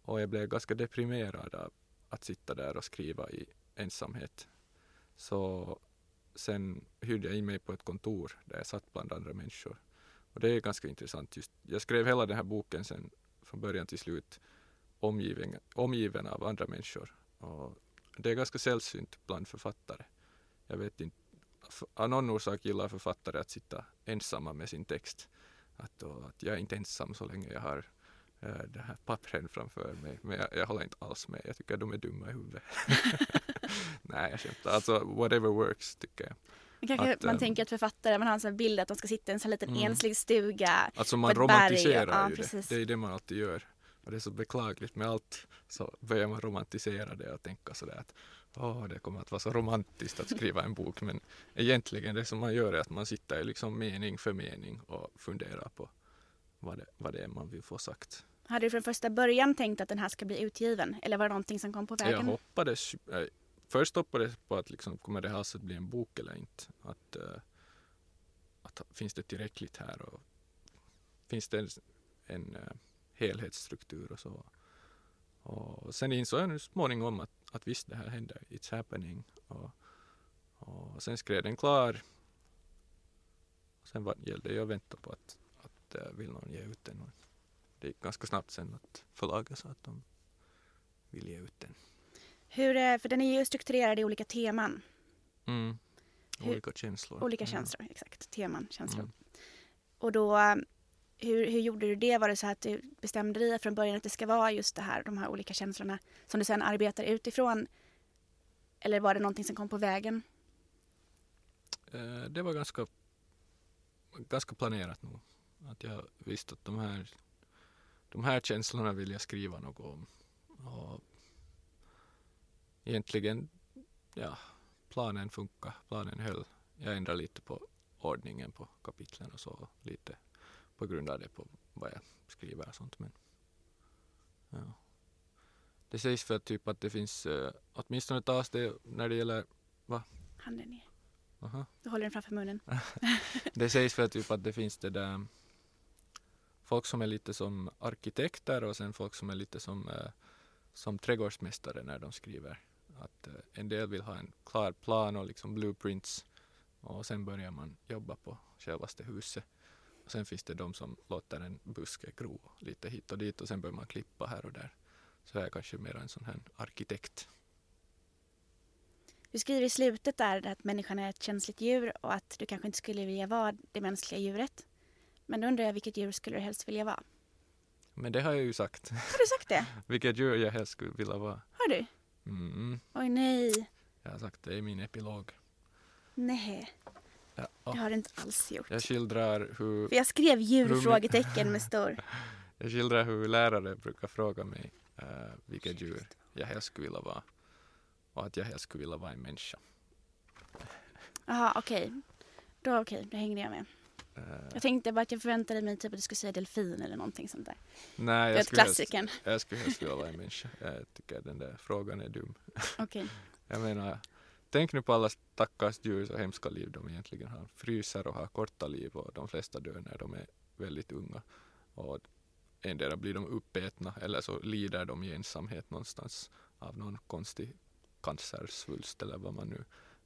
S3: Och jag blev ganska deprimerad av att sitta där och skriva i ensamhet. Så sen hyrde jag in mig på ett kontor där jag satt bland andra människor. Och det är ganska intressant. Just, jag skrev hela den här boken sen från början till slut omgiven, omgiven av andra människor. Och det är ganska sällsynt bland författare. Jag vet inte, av någon orsak gillar författare att sitta ensamma med sin text. Att, då, att jag är inte ensam så länge jag har eh, äh, det här pappren framför mig. Men jag, jag håller inte alls med. Jag tycker de är dumma i huvudet. [laughs] Nej, jag skämtar. Alltså, whatever works, tycker jag.
S2: Kanske
S3: Att,
S2: man
S3: ehm,
S2: tänker att författare, man har en sån bild att de ska sitta i en sån liten
S3: Mm.
S2: enslig stuga.
S3: Alltså man
S2: berg,
S3: romantiserar
S2: ja,
S3: ju
S2: precis.
S3: det. Det är det man alltid gör. Och det är så beklagligt med allt så börjar man romantisera det och tänka sådär att åh, det kommer att vara så romantiskt att skriva en bok men egentligen det som man gör är att man sitter liksom mening för mening och funderar på vad det, vad det är man vill få sagt.
S2: Hade du från första början tänkt att den här ska bli utgiven eller var det någonting som kom på
S3: Jag
S2: vägen?
S3: hoppades, äh, först hoppades på att liksom, kommer det här alltså att bli en bok eller inte? Att, uh, att finns det tillräckligt här och finns det en, en uh, helhetsstruktur och så. Och sen insåg jag nu småningom att, att visst det här händer, it's happening. Och, och sen skrev den klar. Sen var, gällde det ju att vänta på att, att uh, vill någon ge ut den. Och det gick ganska snabbt sen att förlaget sa att de vill ge ut den.
S2: Hur, eh, för den är ju strukturerad i olika teman.
S3: Mm.
S2: Hur-
S3: Olika känslor.
S2: Olika
S3: Ja.
S2: känslor, exakt. Teman, känslor.
S3: Mm.
S2: Och då, eh, hur, hur gjorde du det? Var det så att du bestämde dig från början att det ska vara just det här, de här olika känslorna som du sen arbetar utifrån? Eller var det någonting som kom på vägen?
S3: Eh, Det var ganska, ganska planerat nog. Att jag visste att de här, de här känslorna vill jag skriva något om. Och egentligen, ja, planen funkar, planen höll. Jag ändrade lite på ordningen på kapitlen och så lite på grund av det på vad jag skriver och sånt. Men, ja. Det sägs för typ att det finns, eh, åtminstone tas det när det gäller,
S2: Handen ner.
S3: aha,
S2: Du håller den framför munnen. [laughs]
S3: Det sägs för typ att det finns det där folk som är lite som arkitekter och sen folk som är lite som, eh, som trädgårdsmästare när de skriver. Att eh, en del vill ha en klar plan och liksom blueprints och sen börjar man jobba på självaste huset. Och sen finns det de som låter en buske gro lite hit och dit och sen börjar man klippa här och där. Så jag är kanske mer en sån här arkitekt.
S2: Du skriver i slutet där att människan är ett känsligt djur och att du kanske inte skulle vilja vara det mänskliga djuret. Men då undrar jag vilket djur skulle du helst vilja vara?
S3: Men det har jag ju sagt.
S2: Har du sagt det? [laughs]
S3: Vilket djur jag helst skulle vilja vara.
S2: Har du?
S3: Mm,
S2: Oj nej.
S3: jag har sagt det i min epilog.
S2: Nej,
S3: Ja,
S2: det har du inte alls gjort.
S3: Jag skildrar hur,
S2: För jag skrev djur?
S3: Rum-
S2: frågetecken med stor. [laughs]
S3: jag skildrar hur lärare brukar fråga mig uh, vilket djur jag helst skulle vilja vara. Och att jag helst skulle vilja vara en människa.
S2: Jaha, okej. Då okej, då hängde jag med.
S3: Eh,
S2: Jag tänkte bara att jag förväntade mig typ att du skulle säga delfin eller någonting sånt där.
S3: nej, jag skulle, helst, jag skulle helst vilja vara en människa. Jag tycker den där frågan är dum. [laughs]
S2: Okej.
S3: Jag menar, tänk nu på alla stackars djur så hemska liv de egentligen har. Fryser och har korta liv och de flesta dör när de är väldigt unga. Och endera blir de uppätna eller så lider de i ensamhet någonstans av någon konstig cancersvulst eller vad man nu,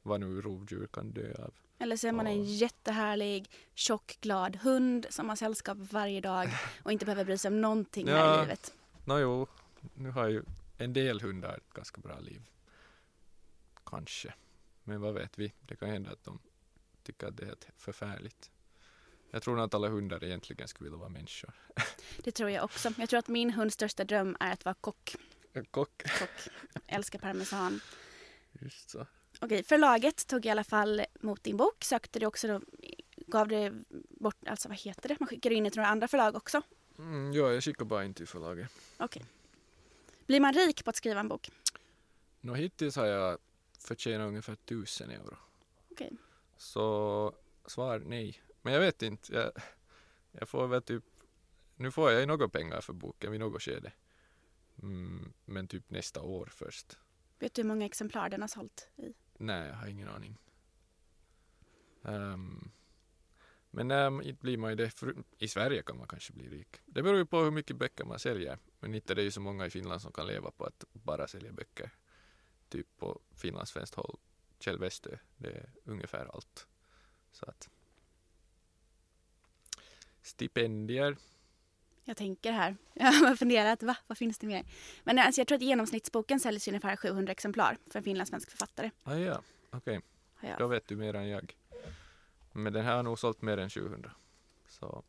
S3: vad nu rovdjur kan dö av.
S2: Eller så är man en jättehärlig, tjock, glad hund som har sällskap varje dag [laughs] och inte behöver bry sig om någonting här
S3: Ja.
S2: i livet.
S3: Nå jo, nu har ju en del hundar ett ganska bra liv. Kanske. Men vad vet vi? Det kan hända att de tycker att det är förfärligt. Jag tror nog att alla hundar egentligen skulle vilja vara människor. [laughs]
S2: Det tror jag också. Jag tror att min hunds största dröm är att vara kock.
S3: Kock.
S2: kock. Älskar parmesan.
S3: Just så.
S2: Okej, förlaget tog i alla fall mot din bok. Sökte du också då, gav det bort, alltså vad heter det? Man skickar in det till några andra förlag också.
S3: Mm, ja, jag skickar bara in till förlaget.
S2: Okej. Blir man rik på att skriva en bok?
S3: Nå, hittills har jag förtjänat ungefär tusen euro.
S2: Okej.
S3: Så svar nej. Men jag vet inte. Jag, jag får väl typ... Nu får jag ju några pengar för boken vid något skede. Mm, men typ nästa år först.
S2: Vet du hur många exemplar den har sålt i?
S3: Nej, jag har ingen aning. Um, men um, inte blir man ju det. För, I Sverige kan man kanske bli rik. Det beror ju på hur mycket böcker man säljer. Men inte det är ju så många i Finland som kan leva på att bara sälja böcker. Typ på finlandssvenskt håll. Kjell Westö, det är ungefär allt. Så att stipendier.
S2: Jag tänker här. [laughs] Jag har funderat, va? Vad finns det mer? Men alltså, jag tror att genomsnittsboken säljs ungefär 700 exemplar för en finlandssvensk författare.
S3: Ah, ja, okej.
S2: Har jag.
S3: Då vet du mer än jag. Men den här har nog sålt mer än 700. Så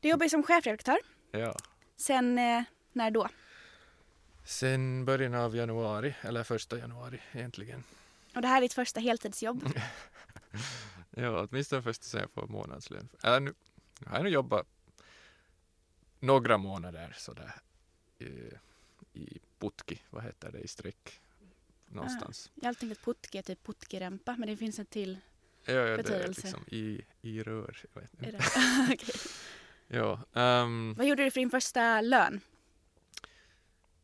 S2: Du jobbar ju som chefredaktör.
S3: ja.
S2: Sen eh, när då?
S3: Sen början av januari, eller första januari egentligen.
S2: Och det här är ditt första heltidsjobb. [laughs]
S3: Ja, åtminstone först sen jag får månadslön. Eller nu, nu har jag nu jobbat några månader sådär i, i Putki, vad heter det, i streck någonstans.
S2: Jag har alltid tänkt att putki är typ putkirempa men det finns en till.
S3: Ja, ja, det är
S2: betydelse.
S3: liksom i, i rör. Jag vet inte. [laughs]
S2: Okej.
S3: Ja, ehm,
S2: Vad gjorde du för din första lön?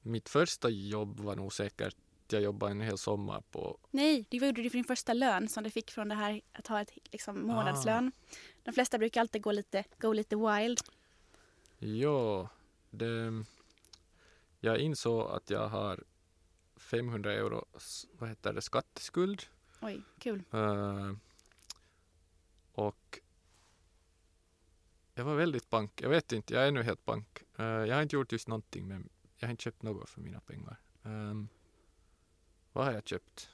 S3: mitt första jobb var nog säkert jag jobbade en hel sommar på
S2: Nej, det gjorde du för din första lön som du fick från det här att ha ett liksom, månadslön? De flesta brukar alltid gå lite, gå lite wild.
S3: Ja, det, jag insåg att jag har 500 euro vad heter det, skatteskuld.
S2: Oj, kul.
S3: Eh, och jag var väldigt bank. Jag vet inte, jag är ännu helt bank. Eh, jag har inte gjort just någonting, men jag har inte köpt något för mina pengar. Ehm, vad har jag köpt?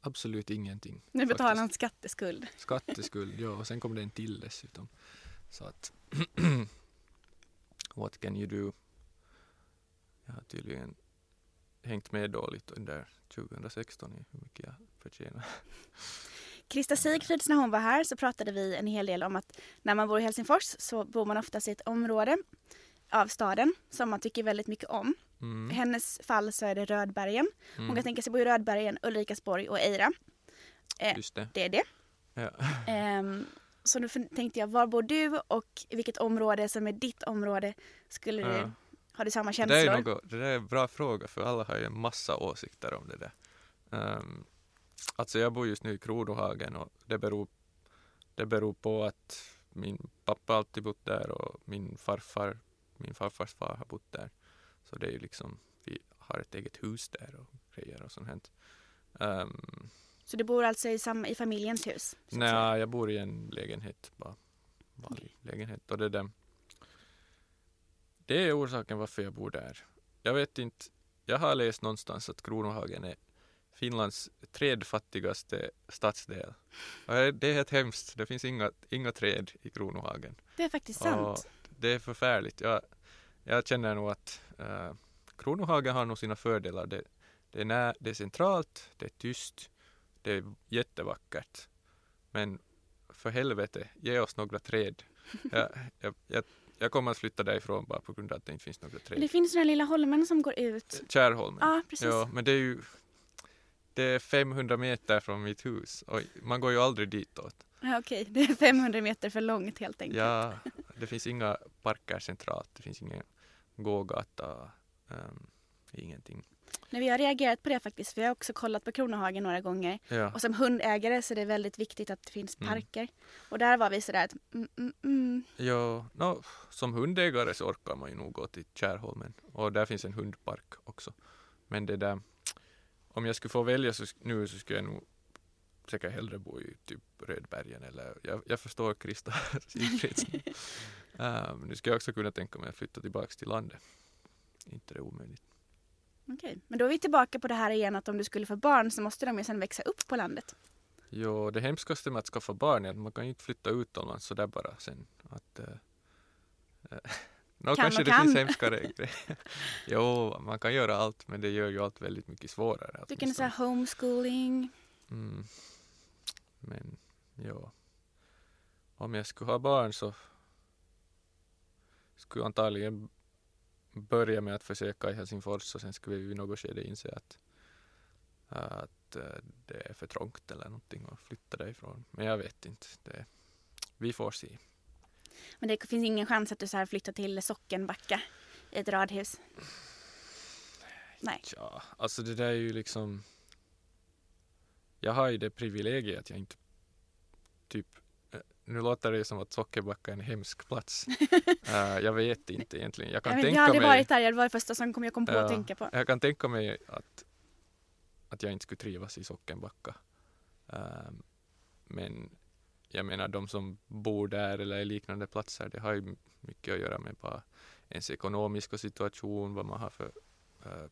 S3: Absolut ingenting.
S2: Nu betalar han skatteskuld.
S3: Skatteskuld, ja, och sen kom det en till dessutom. Så att, [clears throat] what can you do? Jag har tydligen hängt med dåligt under 2016 i hur mycket jag förtjänar. [laughs]
S2: Krista Sigfrids, när hon var här så pratade vi en hel del om att när man bor i Helsingfors så bor man oftast i ett område av staden som man tycker väldigt mycket om. I
S3: Mm.
S2: hennes fall så är det Rödbergen. Hon
S3: Mm.
S2: kan tänka sig bo i Rödbergen, Ulrikasborg och Eira. Eh,
S3: Just det.
S2: det är det.
S3: Ja.
S2: Ehm, så nu fun- tänkte jag, var bor du och i vilket område som är ditt område skulle du,
S3: Ja.
S2: har du samma
S3: Det,
S2: känslor?
S3: där är något, det där är en bra fråga för alla har ju en massa åsikter om det där. Um, alltså jag bor just nu i Kronohagen och det beror, det beror på att min pappa alltid bott där och min farfar, min farfars far har bott där. Så det är ju liksom, vi har ett eget hus där och grejer och sånt. Um,
S2: Så du bor alltså i, samma, i familjens hus?
S3: Nej, jag bor i en lägenhet, bara vanlig lägenhet. Och det, där, det är orsaken varför jag bor där. Jag vet inte, jag har läst någonstans att Kronohagen är Finlands trädfattigaste stadsdel. Och det är helt hemskt, det finns inga, inga träd i Kronohagen.
S2: Det är faktiskt
S3: Och
S2: sant.
S3: det är förfärligt. Jag, jag känner nog att uh, Kronohagen har nog sina fördelar. Det, det, är nä, det är centralt, det är tyst, det är jättevackert. Men för helvete, ge oss några träd. Jag, jag, jag, jag kommer att flytta därifrån bara på grund av att det inte finns några träd.
S2: Det finns den här lilla holmen som går ut.
S3: Kärrholmen.
S2: Ja, precis.
S3: Ja, men det är ju det är 500 meter från mitt hus och man går ju aldrig ditåt.
S2: Ja, okej, det är 500 meter för långt helt enkelt.
S3: Ja, det finns inga parker centralt, det finns ingen gågata, um, ingenting.
S2: Nej, vi har reagerat på det faktiskt. Vi har också kollat på Kronohagen några gånger.
S3: Ja,
S2: Och som hundägare så är det väldigt viktigt att det finns
S3: Mm.
S2: parker. Och där var vi sådär att mm, mm, mm.
S3: ja no, som hundägare så orkar man ju nog gå till Kärrholmen och där finns en hundpark också. Men det där, om jag skulle få välja så, nu så skulle jag nog säkert hellre bo i typ Rödbergen eller jag, jag förstår Krista [laughs] Sigfrids. um, [laughs] nu skulle jag också kunna tänka mig att flytta tillbaks till landet. Inte det omöjligt.
S2: Okej, men då är vi tillbaka på det här igen att om du skulle få barn så måste de ju sen växa upp på landet.
S3: Jo, det hemskaste med att skaffa barn är att man kan ju inte flytta utomlands sådär bara sen. Att, [laughs] uh, no,
S2: Kan
S3: kanske det
S2: kan.
S3: finns hemskare [laughs] grejer. jo, man kan göra allt men det gör ju allt väldigt mycket svårare.
S2: Du kan
S3: åtminstone.
S2: säga homeschooling.
S3: Mm. Men ja, om jag skulle ha barn så skulle antagligen börja med att försöka i Helsingfors och sen skulle vi vid något skede inse att, att eh, det är för trångt eller någonting och flytta därifrån. Men jag vet inte. Det, vi får se.
S2: Men det finns ingen chans att du så här flyttar till Sockenbacka i ett radhus. Nej.
S3: Ja, alltså det där är ju liksom Jag har ju det privilegiet att jag inte typ nu låter det som att Sockerbacka är en hemsk plats. [laughs] Eh, jag vet inte egentligen. Jag kan
S2: Jag,
S3: tänka
S2: jag hade
S3: mig
S2: varit där, det var det första som kom, jag kom på
S3: Ja.
S2: att tänka på.
S3: Jag kan tänka mig att, att jag inte skulle trivas i Sockenbacka. Ehm, men jag menar de som bor där eller i liknande platser, det har ju mycket att göra med bara ens ekonomiska situation, vad man har för, eh,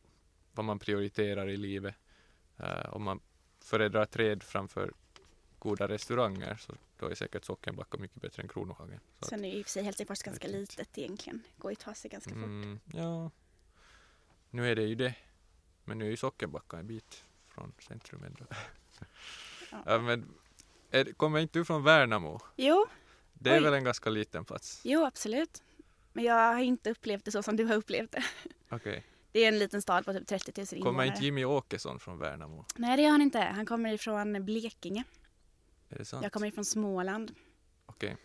S3: vad man prioriterar i livet. Uh, om man föredrar träd framför goda restauranger så då är säkert Sockenbacka mycket bättre än Kronohagen. Så
S2: Sen är ju i och för sig Helsingfors ganska litet egentligen. Går ju att ta sig ganska fort.
S3: Mm, ja, nu är det ju det. Men nu är ju Sockerbacka en bit från centrum ändå.
S2: Ja.
S3: Ja, men är, kommer inte du från Värnamo?
S2: Jo,
S3: Det är
S2: Oj.
S3: väl en ganska liten plats?
S2: Jo, absolut. Men jag har inte upplevt det så som du har upplevt det.
S3: Okej.
S2: Det är en liten stad på typ 30 000 invånare.
S3: Kommer inte Jimmy Åkesson från Värnamo?
S2: Nej, det gör han inte. Han kommer ifrån Blekinge.
S3: Är det sant?
S2: Jag kommer ifrån Småland.
S3: Okej.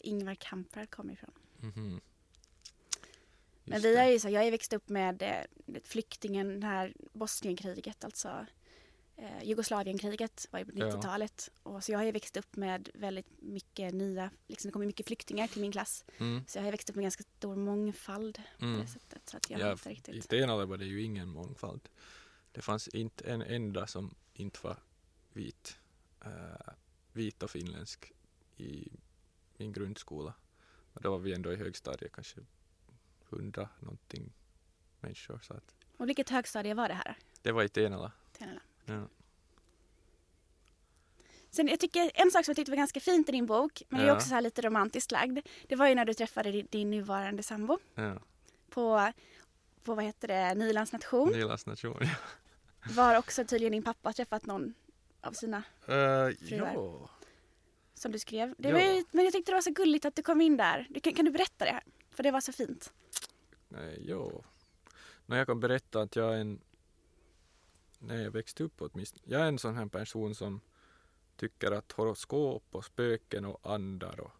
S2: Ingvar Kamprad kommer ifrån.
S3: Mhm.
S2: Men
S3: Just
S2: vi har ju så, jag är växt upp med eh, flyktingen, det här Bosnienkriget, alltså eh, Jugoslavienkriget var ju på
S3: Ja.
S2: 90-talet. Och så jag har ju växt upp med väldigt mycket nya, liksom det kommer mycket flyktingar till min klass.
S3: Mm.
S2: Så jag har ju växt upp med ganska stor mångfald på
S3: Mm.
S2: det sättet. Så att jag
S3: Ja,
S2: har inte
S3: I
S2: riktigt.
S3: Stenala var det ju ingen mångfald. Det fanns inte en enda som inte var vit. Uh, vit och finländsk i min grundskola. Och då var vi ändå i högstadiet kanske hundra någonting människor. Så att
S2: Och vilket högstadie var det här?
S3: det var i Tenala.
S2: Tenala?
S3: Ja.
S2: Sen jag tycker en sak som jag tyckte var ganska fint i din bok, men det är
S3: Ja.
S2: också så här lite romantiskt lagd. Det var ju när du träffade din, din nuvarande sambo
S3: Ja.
S2: på, på vad heter det, Nylands nation.
S3: Nylands nation.
S2: Var också tydligen din pappa träffat någon av sina
S3: Uh,
S2: Fruar.
S3: ja.
S2: som du skrev. Det
S3: Ja.
S2: ju, men jag tyckte det var så gulligt att du kom in där. Du, kan, kan du berätta det här? För det var så fint.
S3: Nej, jo. No, jag kan berätta att jag är en, när jag växte upp åtminstone, jag är en sån här person som tycker att horoskop och spöken och andar och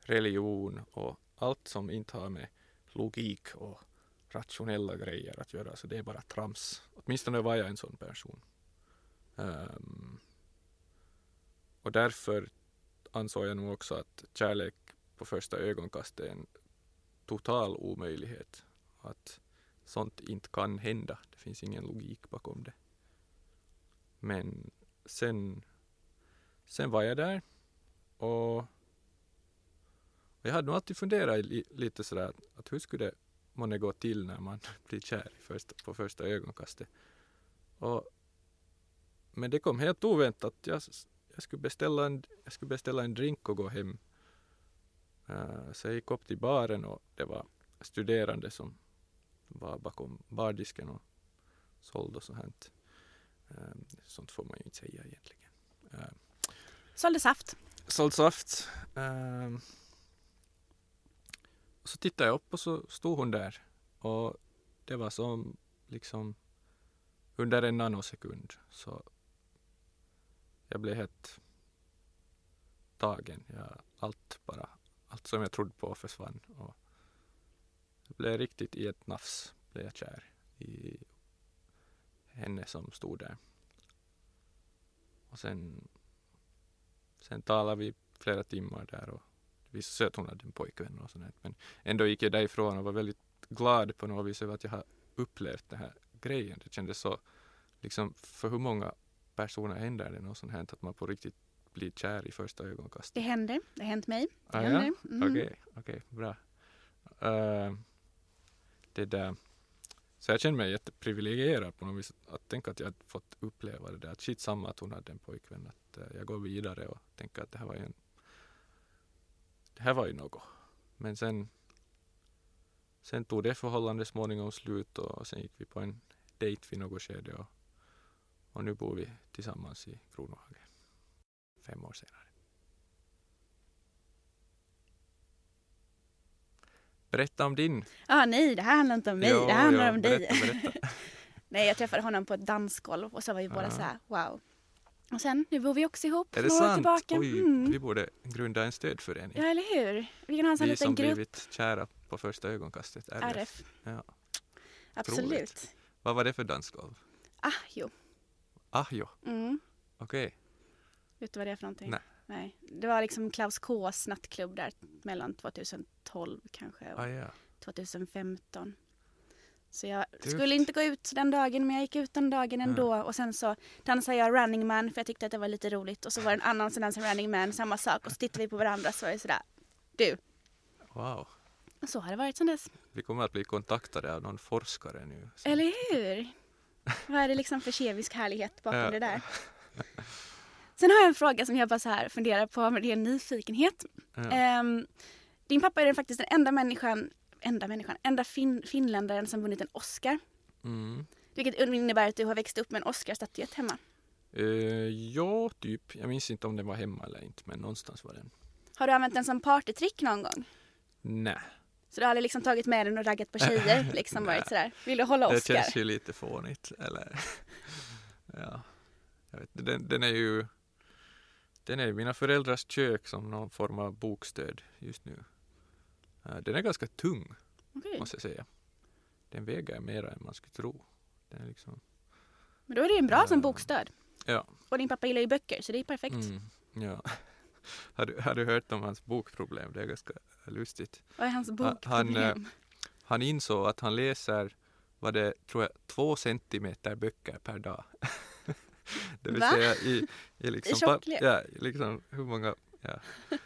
S3: religion och allt som inte har med logik och rationella grejer att göra, så det är bara trams. Åtminstone var jag en sån person. Um, och därför ansåg jag nog också att kärlek på första ögonkastet är en total omöjlighet. Att sånt inte kan hända. Det finns ingen logik bakom det. Men sen, sen var jag där och, jag hade nog alltid funderat lite sådär att, att hur skulle det månne gå till när man [laughs] blir kär på första ögonkastet. Och, men det kom helt oväntat. Jag, jag, skulle beställa en, jag skulle beställa en drink och gå hem. Eh, så jag gick upp till baren och det var studerande som var bakom bardisken och sålde och sånt. här. Eh, Sånt får man ju inte säga egentligen. Eh,
S2: Sålde saft.
S3: Såld saft. Och så tittade jag upp och så stod hon där. Och det var som liksom under en nanosekund så jag blev helt tagen. Jag, allt bara, allt som jag trodde på försvann. Och jag blev riktigt i ett nafs blev jag kär i henne som stod där. Och sen, sen talade vi flera timmar där och det visade sig att hon hade en pojkvän och sånt. Men ändå gick jag därifrån och var väldigt glad på något vis över att jag har upplevt den här grejen. Det kändes så, liksom för hur många personer händer det något sånt här att man på riktigt blir kär i första ögonkastet?
S2: Det händer. Det har hänt mig. Det
S3: Ah, ja?
S2: händer. Mm.
S3: Okej, okej, bra. Eh, det där. Så jag känner mig jätteprivilegierad på något vis att tänka att jag fått uppleva det där. Att shit samma att hon hade en pojkvän. Att eh, jag går vidare och tänker att det här var ju en det här var ju något. Men sen sen tog det förhållandet småningom slut och sen gick vi på en dejt vid något skede och, och nu bor vi tillsammans i Kronohage. Fem år senare. Berätta om din.
S2: Ah, nej, det här handlar inte om mig.
S3: Ja,
S2: det här handlar
S3: ja,
S2: om
S3: berätta,
S2: dig.
S3: berätta. [laughs]
S2: nej, jag träffade honom på ett dansgolv och så var vi båda
S3: Ja.
S2: så här, wow. Och sen, nu bor vi också ihop.
S3: Är det sant?
S2: tillbaka.
S3: Oj,
S2: Mm.
S3: vi borde grunda en stödförening.
S2: Ja, eller hur? Vi kan ha en sån
S3: vi
S2: liten
S3: som
S2: grupp.
S3: blivit kära på första ögonkastet. RF.
S2: RF.
S3: Ja.
S2: Absolut.
S3: Otroligt. Vad var det för dansgolv?
S2: Ah, jo.
S3: Ah, jo.
S2: Mm.
S3: Okej.
S2: Vet du vad det är för någonting?
S3: Nej.
S2: Nej. Det var liksom Klaus Ks nattklubb där mellan 2012 kanske och
S3: Ah, ja.
S2: 2015. Så jag
S3: Tufft.
S2: skulle inte gå ut den dagen men jag gick ut den dagen ändå och sen så dansade jag Running Man för jag tyckte att det var lite roligt och så var det en annan som dansade Running Man, samma sak och så tittade vi på varandra så var det sådär, du.
S3: Wow.
S2: Och så har det varit sedan dess.
S3: Vi kommer att bli kontaktade av någon forskare nu. Så-
S2: Eller hur? Vad är det liksom för kemisk härlighet bakom
S3: Ja.
S2: det där? Sen har jag en fråga som jag bara så här funderar på med ren nyfikenhet.
S3: Ja.
S2: Ehm, din pappa är den faktiskt den enda människan, enda människan, enda fin, finländaren som vunnit en Oscar.
S3: Mm.
S2: Vilket innebär att du har växt upp med en Oscarsstatyett hemma.
S3: Eh, ja, typ. Jag minns inte om den var hemma eller inte, men någonstans var den.
S2: Har du använt den som partytrick någon gång?
S3: Nej,
S2: Så du har aldrig liksom tagit med den och raggat på tjejer? [laughs] Liksom varit sådär, vill du hålla
S3: det
S2: Oscar?
S3: känns ju lite fånigt. Eller, [laughs] ja, jag vet, den, den är ju den är mina föräldrars kök som någon form av bokstöd just nu. Eh, Den är ganska tung,
S2: Okej.
S3: måste jag säga. Den väger mer än man skulle tro. Den är liksom,
S2: Men då är det ju en bra
S3: Ja.
S2: som bokstöd.
S3: ja.
S2: Och din pappa gillar ju böcker så det är perfekt.
S3: Mm, ja. [laughs] Har, du, har du hört om hans bokproblem? Det är ganska lustigt.
S2: Vad är hans
S3: han,
S2: bokproblem?
S3: Han insåg att han läser, vad det tror jag, två centimeter böcker per dag. [laughs] det vill
S2: Va?
S3: säga i, i liksom, pa-
S2: tjocklek?
S3: ja, liksom hur många, ja.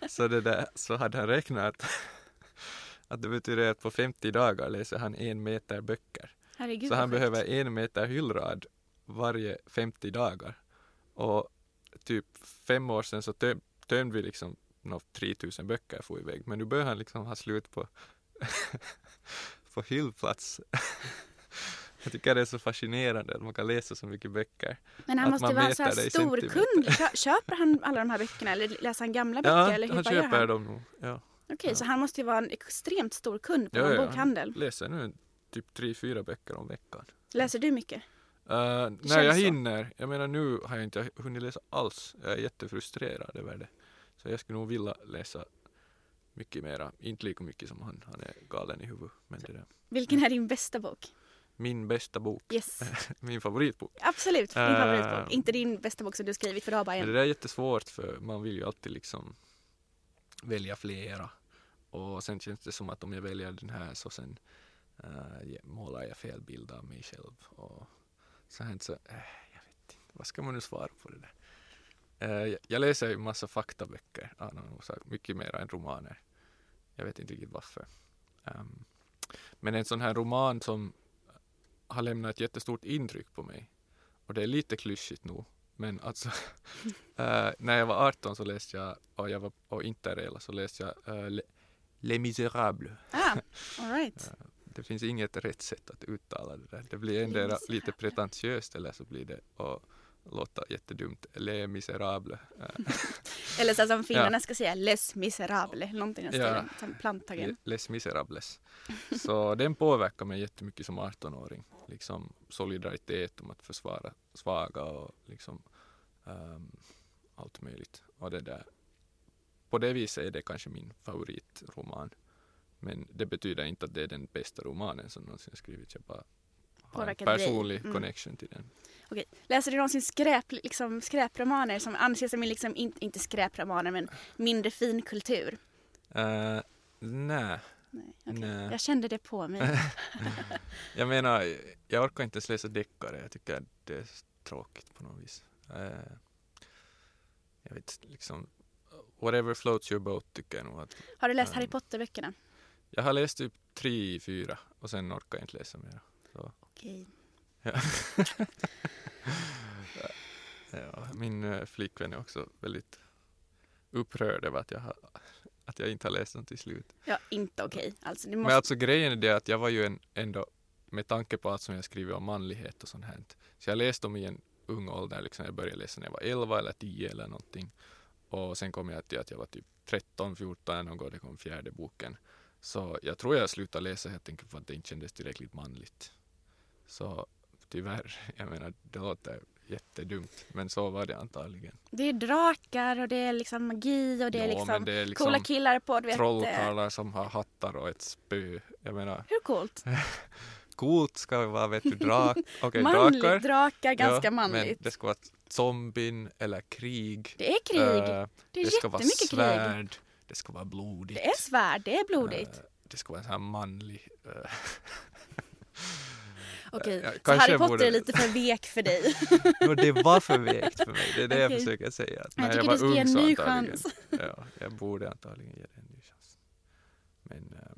S3: Så det där, så hade han räknat [laughs] att det betyder att på 50 dagar läser han en meter böcker.
S2: Herregud
S3: Så han
S2: sjukt.
S3: behöver en meter hyllrad varje 50 dagar. Och typ fem år sedan så töm, tömde vi liksom nå 3000 böcker får iväg. Men nu börjar han liksom ha slut på, [laughs] på hyllplats. [laughs] Jag tycker det är så fascinerande att man kan läsa så mycket böcker.
S2: Men han
S3: att
S2: måste vara så här stor kund. Kö- Köper han alla de här böckerna eller läser han gamla böcker?
S3: Ja,
S2: eller hur,
S3: han köper
S2: han?
S3: dem nog. Ja.
S2: Okej,
S3: ja.
S2: så han måste ju vara en extremt stor kund på
S3: Ja, ja,
S2: bokhandel.
S3: Han läser nu typ tre, fyra böcker om veckan.
S2: Läser du mycket?
S3: Uh, när jag
S2: så.
S3: hinner. Jag menar nu har jag inte hunnit läsa alls. Jag är jättefrustrerad över det. Så jag skulle nog vilja läsa mycket mera. Inte lika mycket som han. Han är galen i huvudet. Men det där.
S2: Vilken är din bästa bok?
S3: Min bästa bok.
S2: Yes. [laughs]
S3: Min favoritbok.
S2: Absolut, din
S3: Eh.
S2: favoritbok. Inte din bästa bok som du skrivit för du har bara
S3: Men det
S2: en.
S3: där är jättesvårt för man vill ju alltid liksom välja flera. Och sen känns det som att om jag väljer den här så sen uh, målar jag fel bild av mig själv. Och så här så, äh, jag vet inte, vad ska man nu svara på det där? Eh, jag, läser ju massa faktaböcker av någon orsak, mycket mer än romaner. Jag vet inte riktigt varför. Ehm, men en sån här roman som har lämnat ett jättestort intryck på mig och det är lite klyschigt nog men alltså [laughs] eh, när jag var 18 så läste jag och jag var och interrail så läste jag uh, Les, Les Misérables.
S2: Ah, [laughs] all right.
S3: Det finns inget rätt sätt att uttala det där. Det blir
S2: Misérables.
S3: lite pretentiöst eller så blir det och låta jättedumt. Les Misérables. Eh, [laughs]
S2: Eller så som finnarna ska säga Les Misérables, någonting
S3: Ja.
S2: Som plantaggen.
S3: Les Misérables. Så den påverkar mig jättemycket som 18-åring. Liksom solidaritet om att försvara svaga och liksom ehm, allt möjligt. Och det där. På det viset är det kanske min favoritroman. Men det betyder inte att det är den bästa romanen som någonsin skrivits. Jag bara
S2: Påverkade dig.
S3: personlig
S2: Mm.
S3: connection till den.
S2: Okej. Läser du någonsin skräp, liksom, skräpromaner som anses som liksom, in, inte skräpromaner men mindre fin kultur?
S3: Uh, nej,
S2: Nej, okej.
S3: Nej.
S2: Jag kände det på mig. [laughs]
S3: jag menar, jag orkar inte ens läsa deckare. Jag tycker att det är tråkigt på något vis. Eh, jag vet liksom, whatever floats your boat tycker jag nog att
S2: Har du läst
S3: Mm.
S2: Harry Potter-böckerna?
S3: jag har läst typ tre, fyra och sen orkar jag inte läsa mer. Så,
S2: Okej.
S3: ja. [laughs] ja, min eh, flickvän är också väldigt upprörd över att jag, har, att jag inte har läst dem till slut.
S2: Ja, inte okej. Alltså, det
S3: Men
S2: måste...
S3: alltså grejen är det att jag var ju en, ändå, med tanke på allt som jag skriver om manlighet och sånt här. Så jag läste dem i en ung ålder, liksom jag började läsa när jag var 11 eller 10 eller någonting. Och sen kom jag till att jag var typ 13, 14 någon gång, det kom fjärde boken. Så jag tror jag slutade läsa helt enkelt för att det inte kändes tillräckligt manligt. Så tyvärr, [laughs] jag menar det låter jättedumt, men så var det antagligen.
S2: Det är drakar och det är liksom magi och det är
S3: Ja,
S2: liksom,
S3: det är liksom
S2: coola killar på du vet,
S3: Trollkarlar som har hattar och ett spö. Jag menar,
S2: Hur coolt? [laughs]
S3: coolt ska det vara, vet du, drak, [laughs] okej,
S2: manligt,
S3: drakar.
S2: drakar, ganska
S3: ja,
S2: manligt.
S3: Men det ska vara zombien eller krig.
S2: Det är krig.
S3: Eh,
S2: det är
S3: det ska vara
S2: jättemycket krig.
S3: svärd. Det ska vara blodigt.
S2: Det är svärd, det är blodigt.
S3: Eh, det ska vara en sån här manlig... eh,
S2: Okej,
S3: jag
S2: så Harry Potter
S3: borde-
S2: är lite för vek för dig. [laughs]
S3: no, det var för vekt för mig. Det är det jag
S2: Okej.
S3: försöker säga. Att
S2: Jag
S3: när jag,
S2: tycker
S3: var
S2: du ska ge en
S3: så
S2: ny chans. [laughs]
S3: Ja, jag borde antagligen ge det en ny chans. Men eh,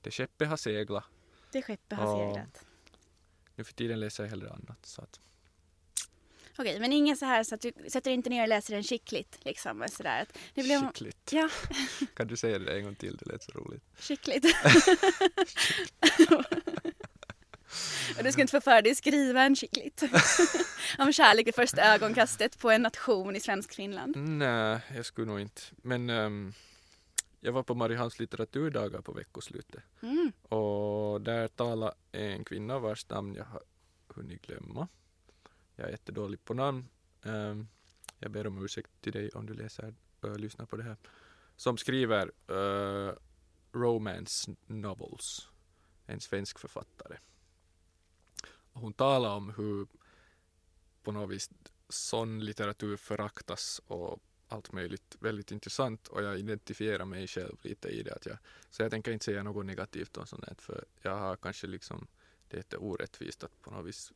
S3: det skeppet har seglat.
S2: Det skeppet har seglat.
S3: Nu för tiden läser jag hellre annat. Så att,
S2: Okej, men ingen så här så att du sätter inte ner och läser den skickligt liksom. och Sådär. att Det blev
S3: skickligt.
S2: Ja,
S3: Kan du säga det en gång till? Det lät så roligt.
S2: skickligt. [laughs] och du ska inte få för dig skriva en skickligt. [laughs] Om kärlek vid första ögonkastet på en nation i svensk Finland.
S3: Nej, jag skulle nog inte. Men ehm, jag var på Mariehamns litteraturdagar på veckoslutet
S2: Mm.
S3: och där talade en kvinna vars namn jag har hunnit glömma. Jag är jättedålig på namn. Ehm, jag ber om ursäkt till dig om du läser och lyssnar på det här. Som skriver eh, romance novels. En svensk författare. Hon talar om hur på något vis sån litteratur föraktas och allt möjligt väldigt intressant och jag identifierar mig själv lite i det. Att jag, så jag tänker inte säga något negativt om sånt här, för jag har kanske liksom, det är lite orättvist att på något vis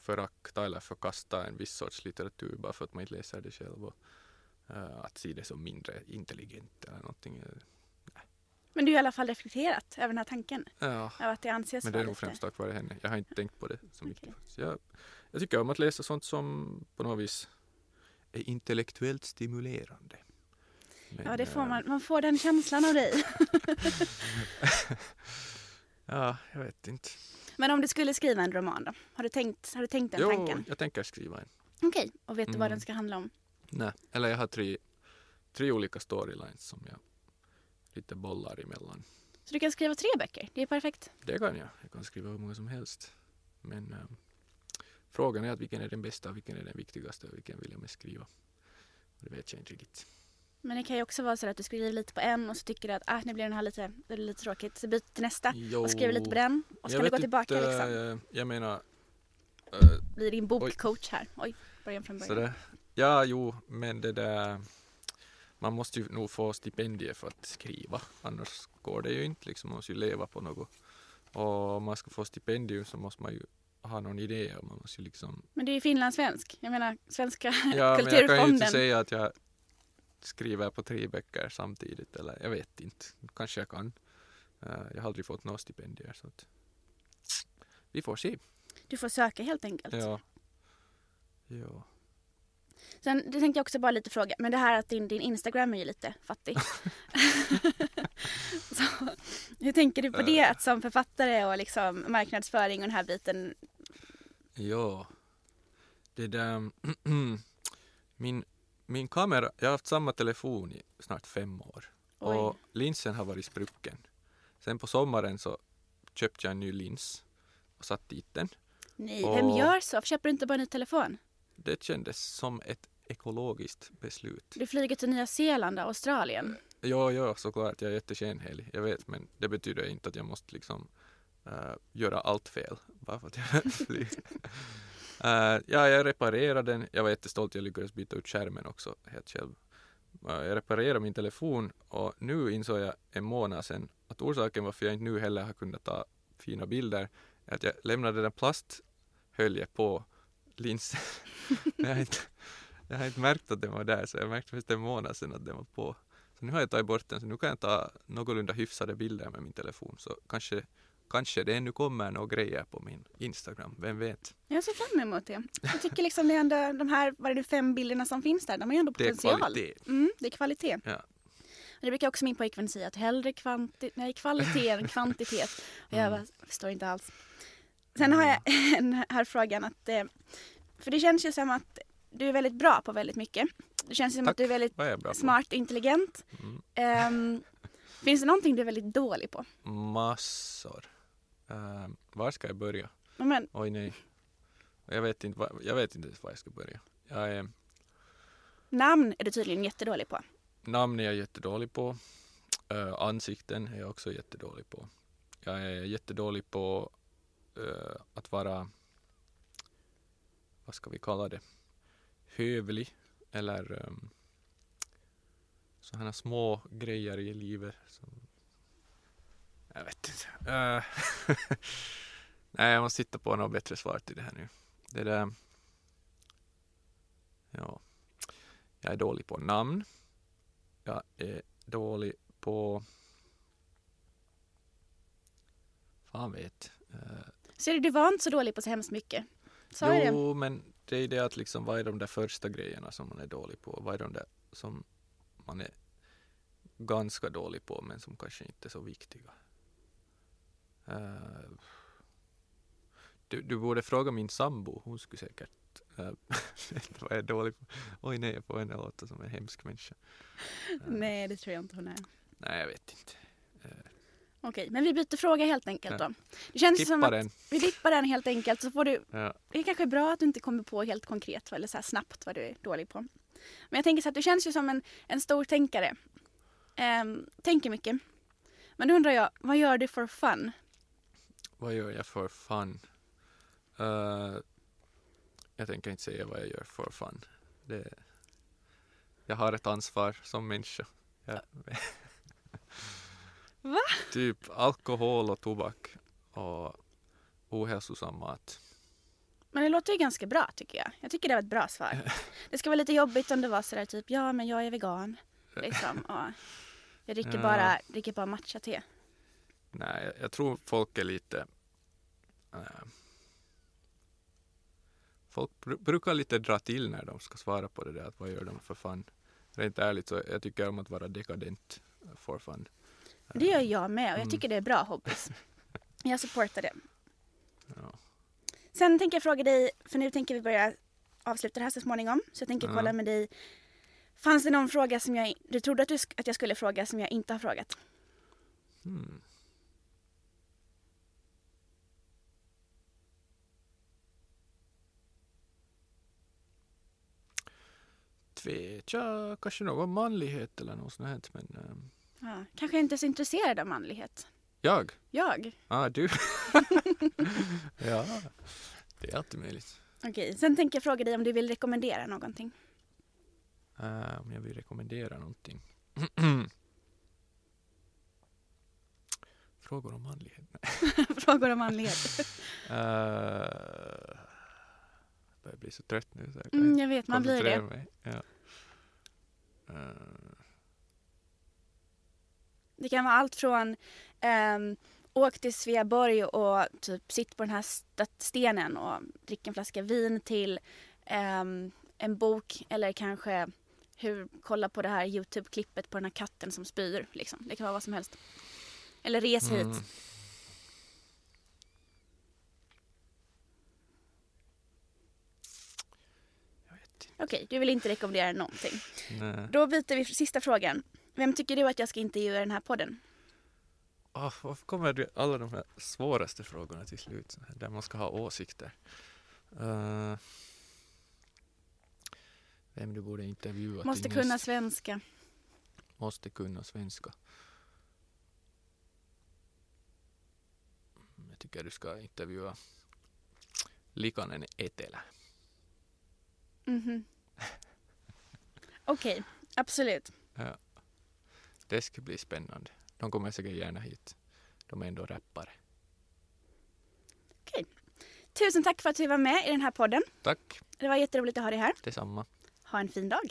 S3: förakta eller förkasta en viss sorts litteratur bara för att man inte läser det själv och uh, att se det som mindre intelligent eller någonting.
S2: Men du har i alla fall reflekterat över den här tanken.
S3: Ja,
S2: Av att det anses
S3: men det är nog främst tack vare henne. Jag har inte tänkt på det så mycket. Faktiskt. Jag, jag tycker om att läsa sånt som på något vis är intellektuellt stimulerande. Men,
S2: Ja, det får
S3: eh,
S2: man. Man får den känslan av dig. [laughs]
S3: Ja, jag vet inte.
S2: Men om du skulle skriva en roman då? Har du tänkt, har du tänkt den
S3: Jo,
S2: tanken?
S3: jag tänker skriva en.
S2: Okej, och vet du vad
S3: Mm.
S2: den ska handla om?
S3: Nej, eller jag har tre, tre olika storylines som jag lite bollar emellan.
S2: Så du kan skriva tre böcker, det är perfekt.
S3: Det kan jag. Jag kan skriva hur många som helst. Men eh, frågan är att vilken är den bästa, vilken är den viktigaste och vilken vill jag mest skriva. Det vet jag inte riktigt.
S2: Men det kan ju också vara så att du skriver lite på en och så tycker du att ah, nu blir den här lite, det är lite tråkigt. Så byter till nästa
S3: Jo,
S2: och skriver lite på den. Och så kan du gå tillbaka
S3: inte,
S2: liksom.
S3: eh, Jag menar, eh,
S2: Blir din bokcoach här. Oj, början från början.
S3: sådär. Ja, jo, men det där man måste ju nog få stipendier för att skriva. Annars går det ju inte. Liksom, man måste ju leva på något. Och om man ska få stipendium så måste man ju ha någon idé. Och man måste ju liksom,
S2: Men det är ju finlandssvensk. Jag menar svenska
S3: ja, [laughs] men jag kan ju
S2: kulturfonden.
S3: inte säga att jag skriver på tre böcker samtidigt. Eller jag vet inte. Kanske jag kan. Eh, jag har aldrig fått några stipendier. Så att, vi får se.
S2: Du får söka helt enkelt.
S3: Ja. Ja.
S2: Sen det tänkte jag också bara lite fråga, men det här att din, din Instagram är ju lite fattig. [laughs] så, hur tänker du på det att som författare och liksom marknadsföring och den här biten?
S3: Ja, det där... [clears throat] min, min kamera, jag har haft samma telefon i snart fem år
S2: Oj.
S3: och linsen har varit sprucken. Sen på sommaren så köpte jag en ny lins och satt dit den.
S2: Nej, vem
S3: Och-
S2: gör så? Varför köper du inte bara en ny telefon?
S3: Det kändes som ett ekologiskt beslut.
S2: Du flyger till Nya Zeeland och Australien.
S3: Ja, ja, såklart, jag är jätteskenhelig, jag vet, men det betyder inte att jag måste liksom eh, göra allt fel bara för att jag [laughs] flyger. Eh, ja, jag reparerade den. Jag var jättestolt, jag lyckades byta ut skärmen också helt själv. Eh, jag reparerade min telefon och nu insåg jag en månad sedan att orsaken varför jag inte nu heller har kunnat ta fina bilder är att jag lämnade den plasthölje på linsen. [laughs] jag, har inte, jag har inte märkt att den var där, så jag märkte först en månad sedan att den var på. Så nu har jag tagit bort den, så nu kan jag ta någorlunda hyfsade bilder med min telefon. Så kanske, kanske det ännu kommer några grejer på min Instagram, vem vet?
S2: Jag ser fram emot det. Jag tycker liksom det är ändå, de här vad är det, fem bilderna som finns där, de har ju ändå
S3: Det är
S2: potential.
S3: kvalitet.
S2: Mm, det är kvalitet.
S3: Ja.
S2: Och det brukar också min pojkvän säga att hellre kvanti- nej, kvalitet än kvantitet. Och jag
S3: Mm.
S2: bara, förstår inte alls. Sen har jag [laughs] den här frågan att, eh, för det känns ju som att du är väldigt bra på väldigt mycket. Det känns som
S3: Tack.
S2: att du är väldigt
S3: är
S2: smart och intelligent.
S3: Mm.
S2: Ehm, finns det någonting du är väldigt dålig på?
S3: Massor. Uh, var ska jag börja?
S2: Ja, Men,
S3: Oj nej. Jag vet inte, jag vet inte var jag ska börja. Jag är,
S2: namn är du tydligen jättedålig på.
S3: namn är jag jättedålig på. Eh, ansikten är jag också jättedålig på. Jag är jättedålig på Eh, att vara, vad ska vi kalla det, hövlig eller um, sådana små grejer i livet. Som, jag vet inte. Uh, [laughs] nej, jag måste hitta på något bättre svar till det här nu. Det där, ja, jag är dålig på namn. Jag är dålig på... Fan vet. uh,
S2: Ser du, du var inte så dålig på så hemskt mycket. Sa jag det?
S3: jo, men det är det att liksom, vad är de där första grejerna som man är dålig på? Vad är de där som man är ganska dålig på men som kanske inte är så viktiga? Eh, du, du borde fråga min sambo, hon skulle säkert uh, veta [laughs] vad jag är dålig på. Oj nej, jag får henne låta som en hemsk människa. Eh,
S2: Nej, det tror jag inte hon är.
S3: Nej, jag vet inte.
S2: Okej, men vi byter fråga helt enkelt då. Det känns som
S3: Skippa
S2: att
S3: den.
S2: vi dippar den helt enkelt så får du
S3: Ja.
S2: Det är kanske är bra att du inte kommer på helt konkret eller så här snabbt vad du är dålig på. Men jag tänker så att du känns ju som en, en stor tänkare. Ehm, tänker mycket. Men då undrar jag, vad gör du for fun?
S3: Vad gör jag för fun? Eh, jag tänker inte säga vad jag gör för fun. Det, jag har ett ansvar som människa. Jag,
S2: Va?
S3: Typ alkohol och tobak och ohälsosam mat.
S2: Men det låter ju ganska bra tycker jag. Jag tycker det var ett bra svar. [laughs] Det ska vara lite jobbigt om det var sådär typ, ja men jag är vegan. Liksom. [laughs] Och jag dricker
S3: Ja.
S2: bara, dricker bara matcha-te.
S3: Nej, jag, jag tror folk är lite... eh, folk bru- brukar lite dra till när de ska svara på det där, att vad gör de för fun? Rent ärligt så jag tycker om att vara dekadent for fun.
S2: Det gör jag med och jag
S3: Mm.
S2: tycker det är bra hobbies. [laughs] Jag supportar det.
S3: Ja.
S2: Sen tänker jag fråga dig, för nu tänker vi börja avsluta det här så småningom. Så jag tänker
S3: Ja.
S2: kolla med dig. Fanns det någon fråga som jag, du trodde att, du, att jag skulle fråga som jag inte har frågat?
S3: Hmm. Vet jag, kanske någon manlighet eller något sånt här. Men ehm,
S2: Ja, kanske inte är så intresserad av manlighet.
S3: jag?
S2: Jag?
S3: Ah, du? [laughs] ja, det är alltid möjligt.
S2: Okej, sen tänker jag fråga dig om du vill rekommendera någonting.
S3: Eh, om jag vill rekommendera någonting. [clears throat] Frågor om manlighet? [laughs]
S2: Frågor om manlighet. [laughs]
S3: Eh, jag börjar bli så trött nu så jag
S2: Mm, jag vet, man blir det.
S3: mig. Ja. Eh,
S2: Det kan vara allt från ehm, åk till Sveaborg och typ sitt på den här st- stenen och drick en flaska vin till ehm, en bok eller kanske hur, kolla på det här Youtube-klippet på den här katten som spyr. Liksom. Det kan vara vad som helst. Eller res hit.
S3: mm. Inte.
S2: Okej, du vill inte rekommendera någonting.
S3: Nej.
S2: Då byter vi sista frågan. Vem tycker du att jag ska intervjua i den här podden?
S3: Ah, varför kommer det alla de här svåraste frågorna till slut? Där man ska ha åsikter. Eh, vem du borde intervjua
S2: Måste kunna
S3: näst-
S2: svenska.
S3: Måste kunna svenska. Mm, Jag tycker du ska intervjua Likanen Etelä.
S2: Mhm. [laughs] Okej, absolut.
S3: Det ska bli spännande. De kommer säkert gärna hit. De är ändå rappare.
S2: Tusen tack för att du var med i den här podden.
S3: Tack,
S2: Det var jätteroligt att ha dig här.
S3: detsamma.
S2: Ha en fin dag.